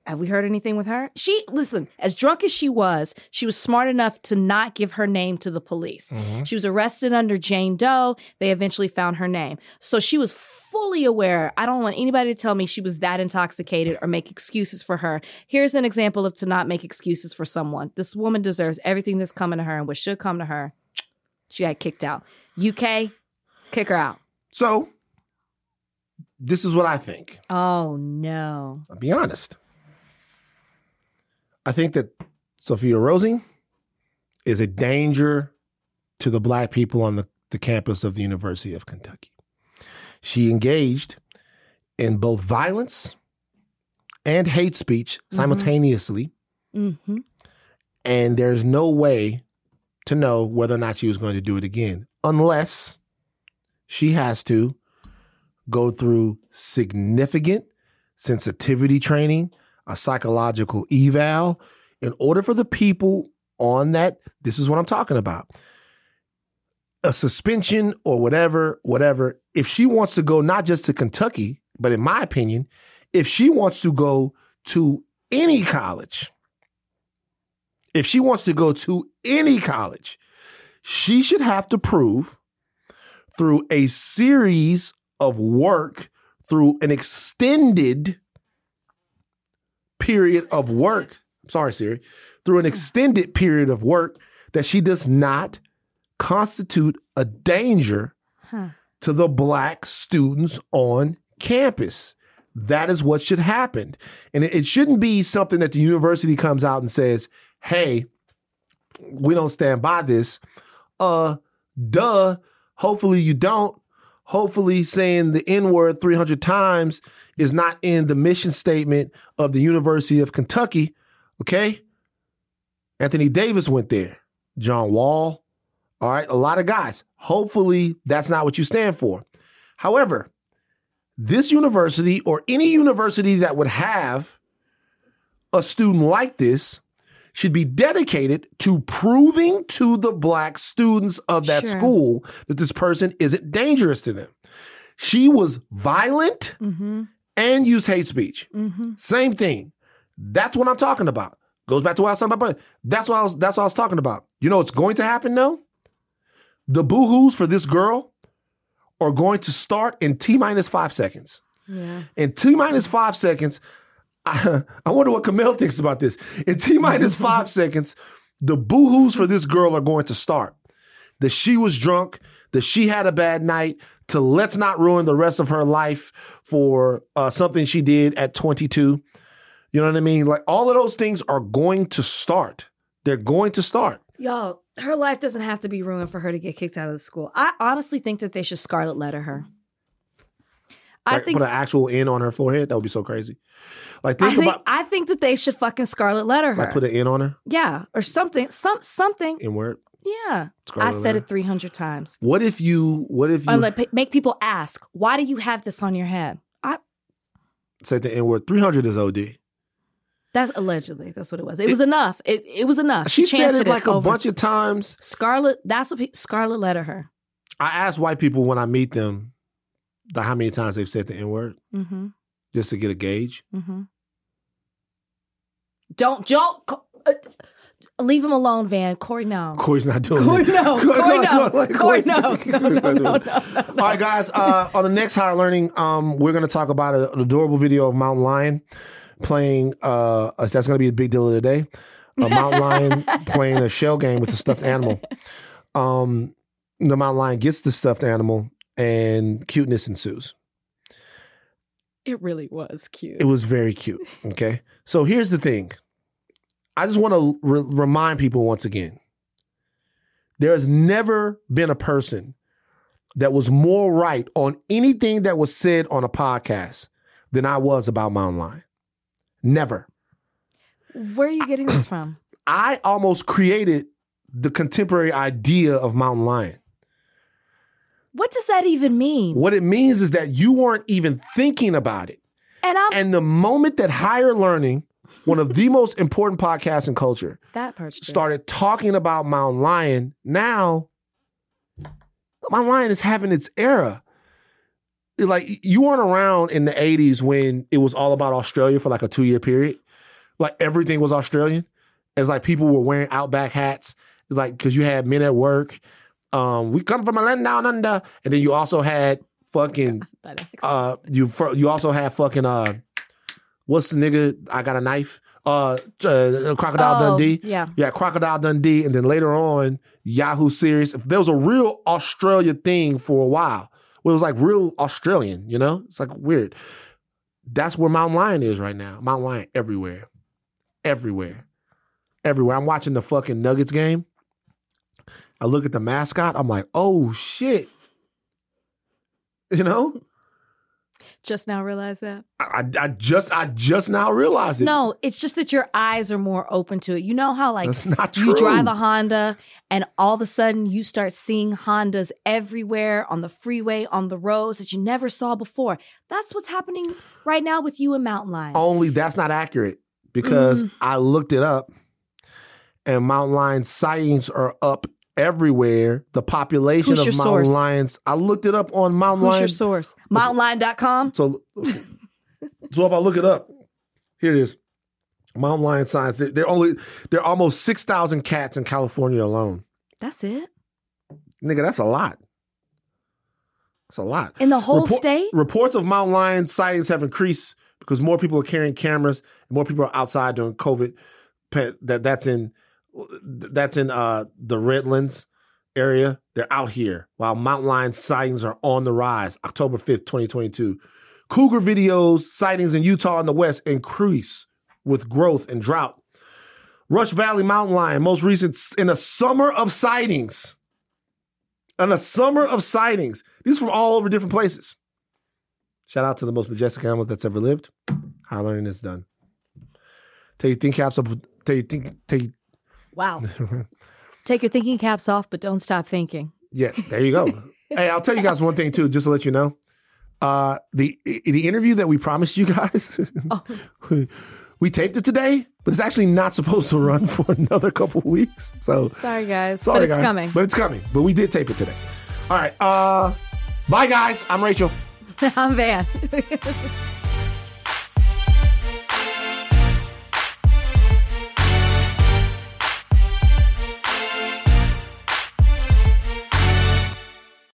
Have we heard anything with her? She listen, as drunk as she was, she was smart enough to not give her name to the police. Mhm. She was arrested under Jane Doe. They eventually found her name. So she was fully aware. I don't want anybody to tell me she was that intoxicated or make excuses for her. Here's an example of to not make excuses for someone. This woman deserves everything that's coming to her and what should come to her. She got kicked out. UK, kick her out. So, this is what I think. Oh no. I'll be honest. I think that Sophia Rosing is a danger to the black people on the, the campus of the University of Kentucky. She engaged in both violence and hate speech simultaneously, Mm-hmm. and there's no way to know whether or not she was going to do it again unless she has to go through significant sensitivity training, a psychological eval, in order for the people on that, this is what I'm talking about. A suspension or whatever, whatever. If she wants to go not just to Kentucky, but in my opinion, if she wants to go to any college, if she wants to go to any college, she should have to prove through a series of work, through an extended period of work. Sorry, Siri. Through an extended period of work that she does not constitute a danger Huh. to the black students on campus. That is what should happen. And it, it shouldn't be something that the university comes out and says, hey, we don't stand by this. Uh, duh. Hopefully you don't. Hopefully saying the N word 300 times is not in the mission statement of the University of Kentucky. Okay. Anthony Davis went there. John Wall. All right. A lot of guys. Hopefully that's not what you stand for. However, this university or any university that would have a student like this should be dedicated to proving to the black students of that Sure. school that this person isn't dangerous to them. She was violent Mm-hmm. and used hate speech. Mm-hmm. Same thing. That's what I'm talking about. Goes back to what I was talking about. That's what I was. That's what I was talking about. You know what's going to happen though? The boohoo's for this girl are going to start in t minus five seconds. Yeah. In t minus five seconds, I, I wonder what Camille thinks about this. In t minus five seconds, the boohoo's for this girl are going to start. That she was drunk, that she had a bad night, to let's not ruin the rest of her life for uh, something she did at 22. You know what I mean? Like all of those things are going to start. They're going to start. Y'all, her life doesn't have to be ruined for her to get kicked out of the school. I honestly think that they should scarlet letter her. I Like, think put an actual N on her forehead. That would be so crazy. Like I think, think about I think that they should fucking scarlet letter her. like put an N on her. yeah, or something, some something. N word. Yeah, Scarlet I said letter. it three hundred times. What if you? What if you Or like, make people ask, why do you have this on your head? I said the N word? Three hundred is OD. that's allegedly that's what it was. It, was enough. It it was enough. She said it like a over. bunch of times. Scarlet. That's what pe- Scarlet letter her. I ask white people when I meet them, the, how many times they've said the N word, Mm-hmm. just to get a gauge. Mm-hmm. Don't don't uh, leave him alone, Van. Corey, no. Corey's not doing Corey, it. no. Corey, no. like, Corey, no. No, not no, doing no. All right, guys. Uh, on the next higher learning, um, we're going to talk about a- an adorable video of Mountain Lion playing. Uh, that's going to be a big deal of the day. A mountain lion playing a shell game with a stuffed animal. Um, the mountain lion gets the stuffed animal, and cuteness ensues. It really was cute. It was very cute. Okay. So here's the thing I just want to re- remind people once again there has never been a person that was more right on anything that was said on a podcast than I was about Mountain Lion. Never. Where are you getting this from? I almost created the contemporary idea of Mountain Lion. What does that even mean? What it means is that you weren't even thinking about it. And I'm And the moment that higher learning, one of the most important podcasts in culture, that true. started talking about Mount Lion, now Mount Lion is having its era. Like you weren't around in the 80s when it was all about Australia for like a two year period. Like everything was Australian. It's like people were wearing outback hats, like because you had men at work. Um, we come from a land down under, and then you also had fucking uh you you also had fucking uh what's the nigga? I got a knife. Uh, uh Crocodile Oh, Dundee. yeah. yeah, Crocodile Dundee, and then later on Yahoo Serious. There was a real Australia thing for a while. It was like real Australian, you know? It's like weird. That's where Mountain Lion is right now. Mountain Lion everywhere, everywhere, everywhere. I'm watching the fucking Nuggets game. I look at the mascot. I'm like, oh shit. You know, Just now realize that? I, I just I just now realized it. No, it's just that your eyes are more open to it. You know how like That's not you drive a Honda and all of a sudden you start seeing Hondas everywhere on the freeway, on the roads that you never saw before. That's what's happening right now with you and Mountain Lion. Only that's not accurate because Mm. I looked it up, and mountain lion sightings are up everywhere. The population Who's of mountain source? lions. I looked it up on mountain Who's lion. your source? MountainLion.com? So, so if I look it up, here it is. Mountain lion signs. They're, they're only they're almost six thousand cats in California alone. That's it. Nigga, that's a lot. That's a lot. In the whole state? Reports of mountain lion sightings have increased because more people are carrying cameras and more people are outside during COVID. That that's in that's in uh the Redlands area. They're out here while mountain lion sightings are on the rise. October 5th, 2022. Cougar videos, sightings in Utah and the West increase with growth and drought. Rush Valley mountain lion, most recent in a summer of sightings. In a summer of sightings. These from all over different places. Shout out to the most majestic animal that's ever lived. Higher learning is done. Take your think caps up. Take your think. Take. Wow. Take your thinking caps off, but don't stop thinking. Yeah, there you go. hey, I'll tell you guys one thing too, just to let you know. Uh, the the interview that we promised you guys, we taped it today, but it's actually not supposed to run for another couple weeks. So Sorry, guys. sorry, but it's guys. coming. But it's coming. But we did tape it today. All right. Uh, bye, guys. I'm Rachel. I'm Van.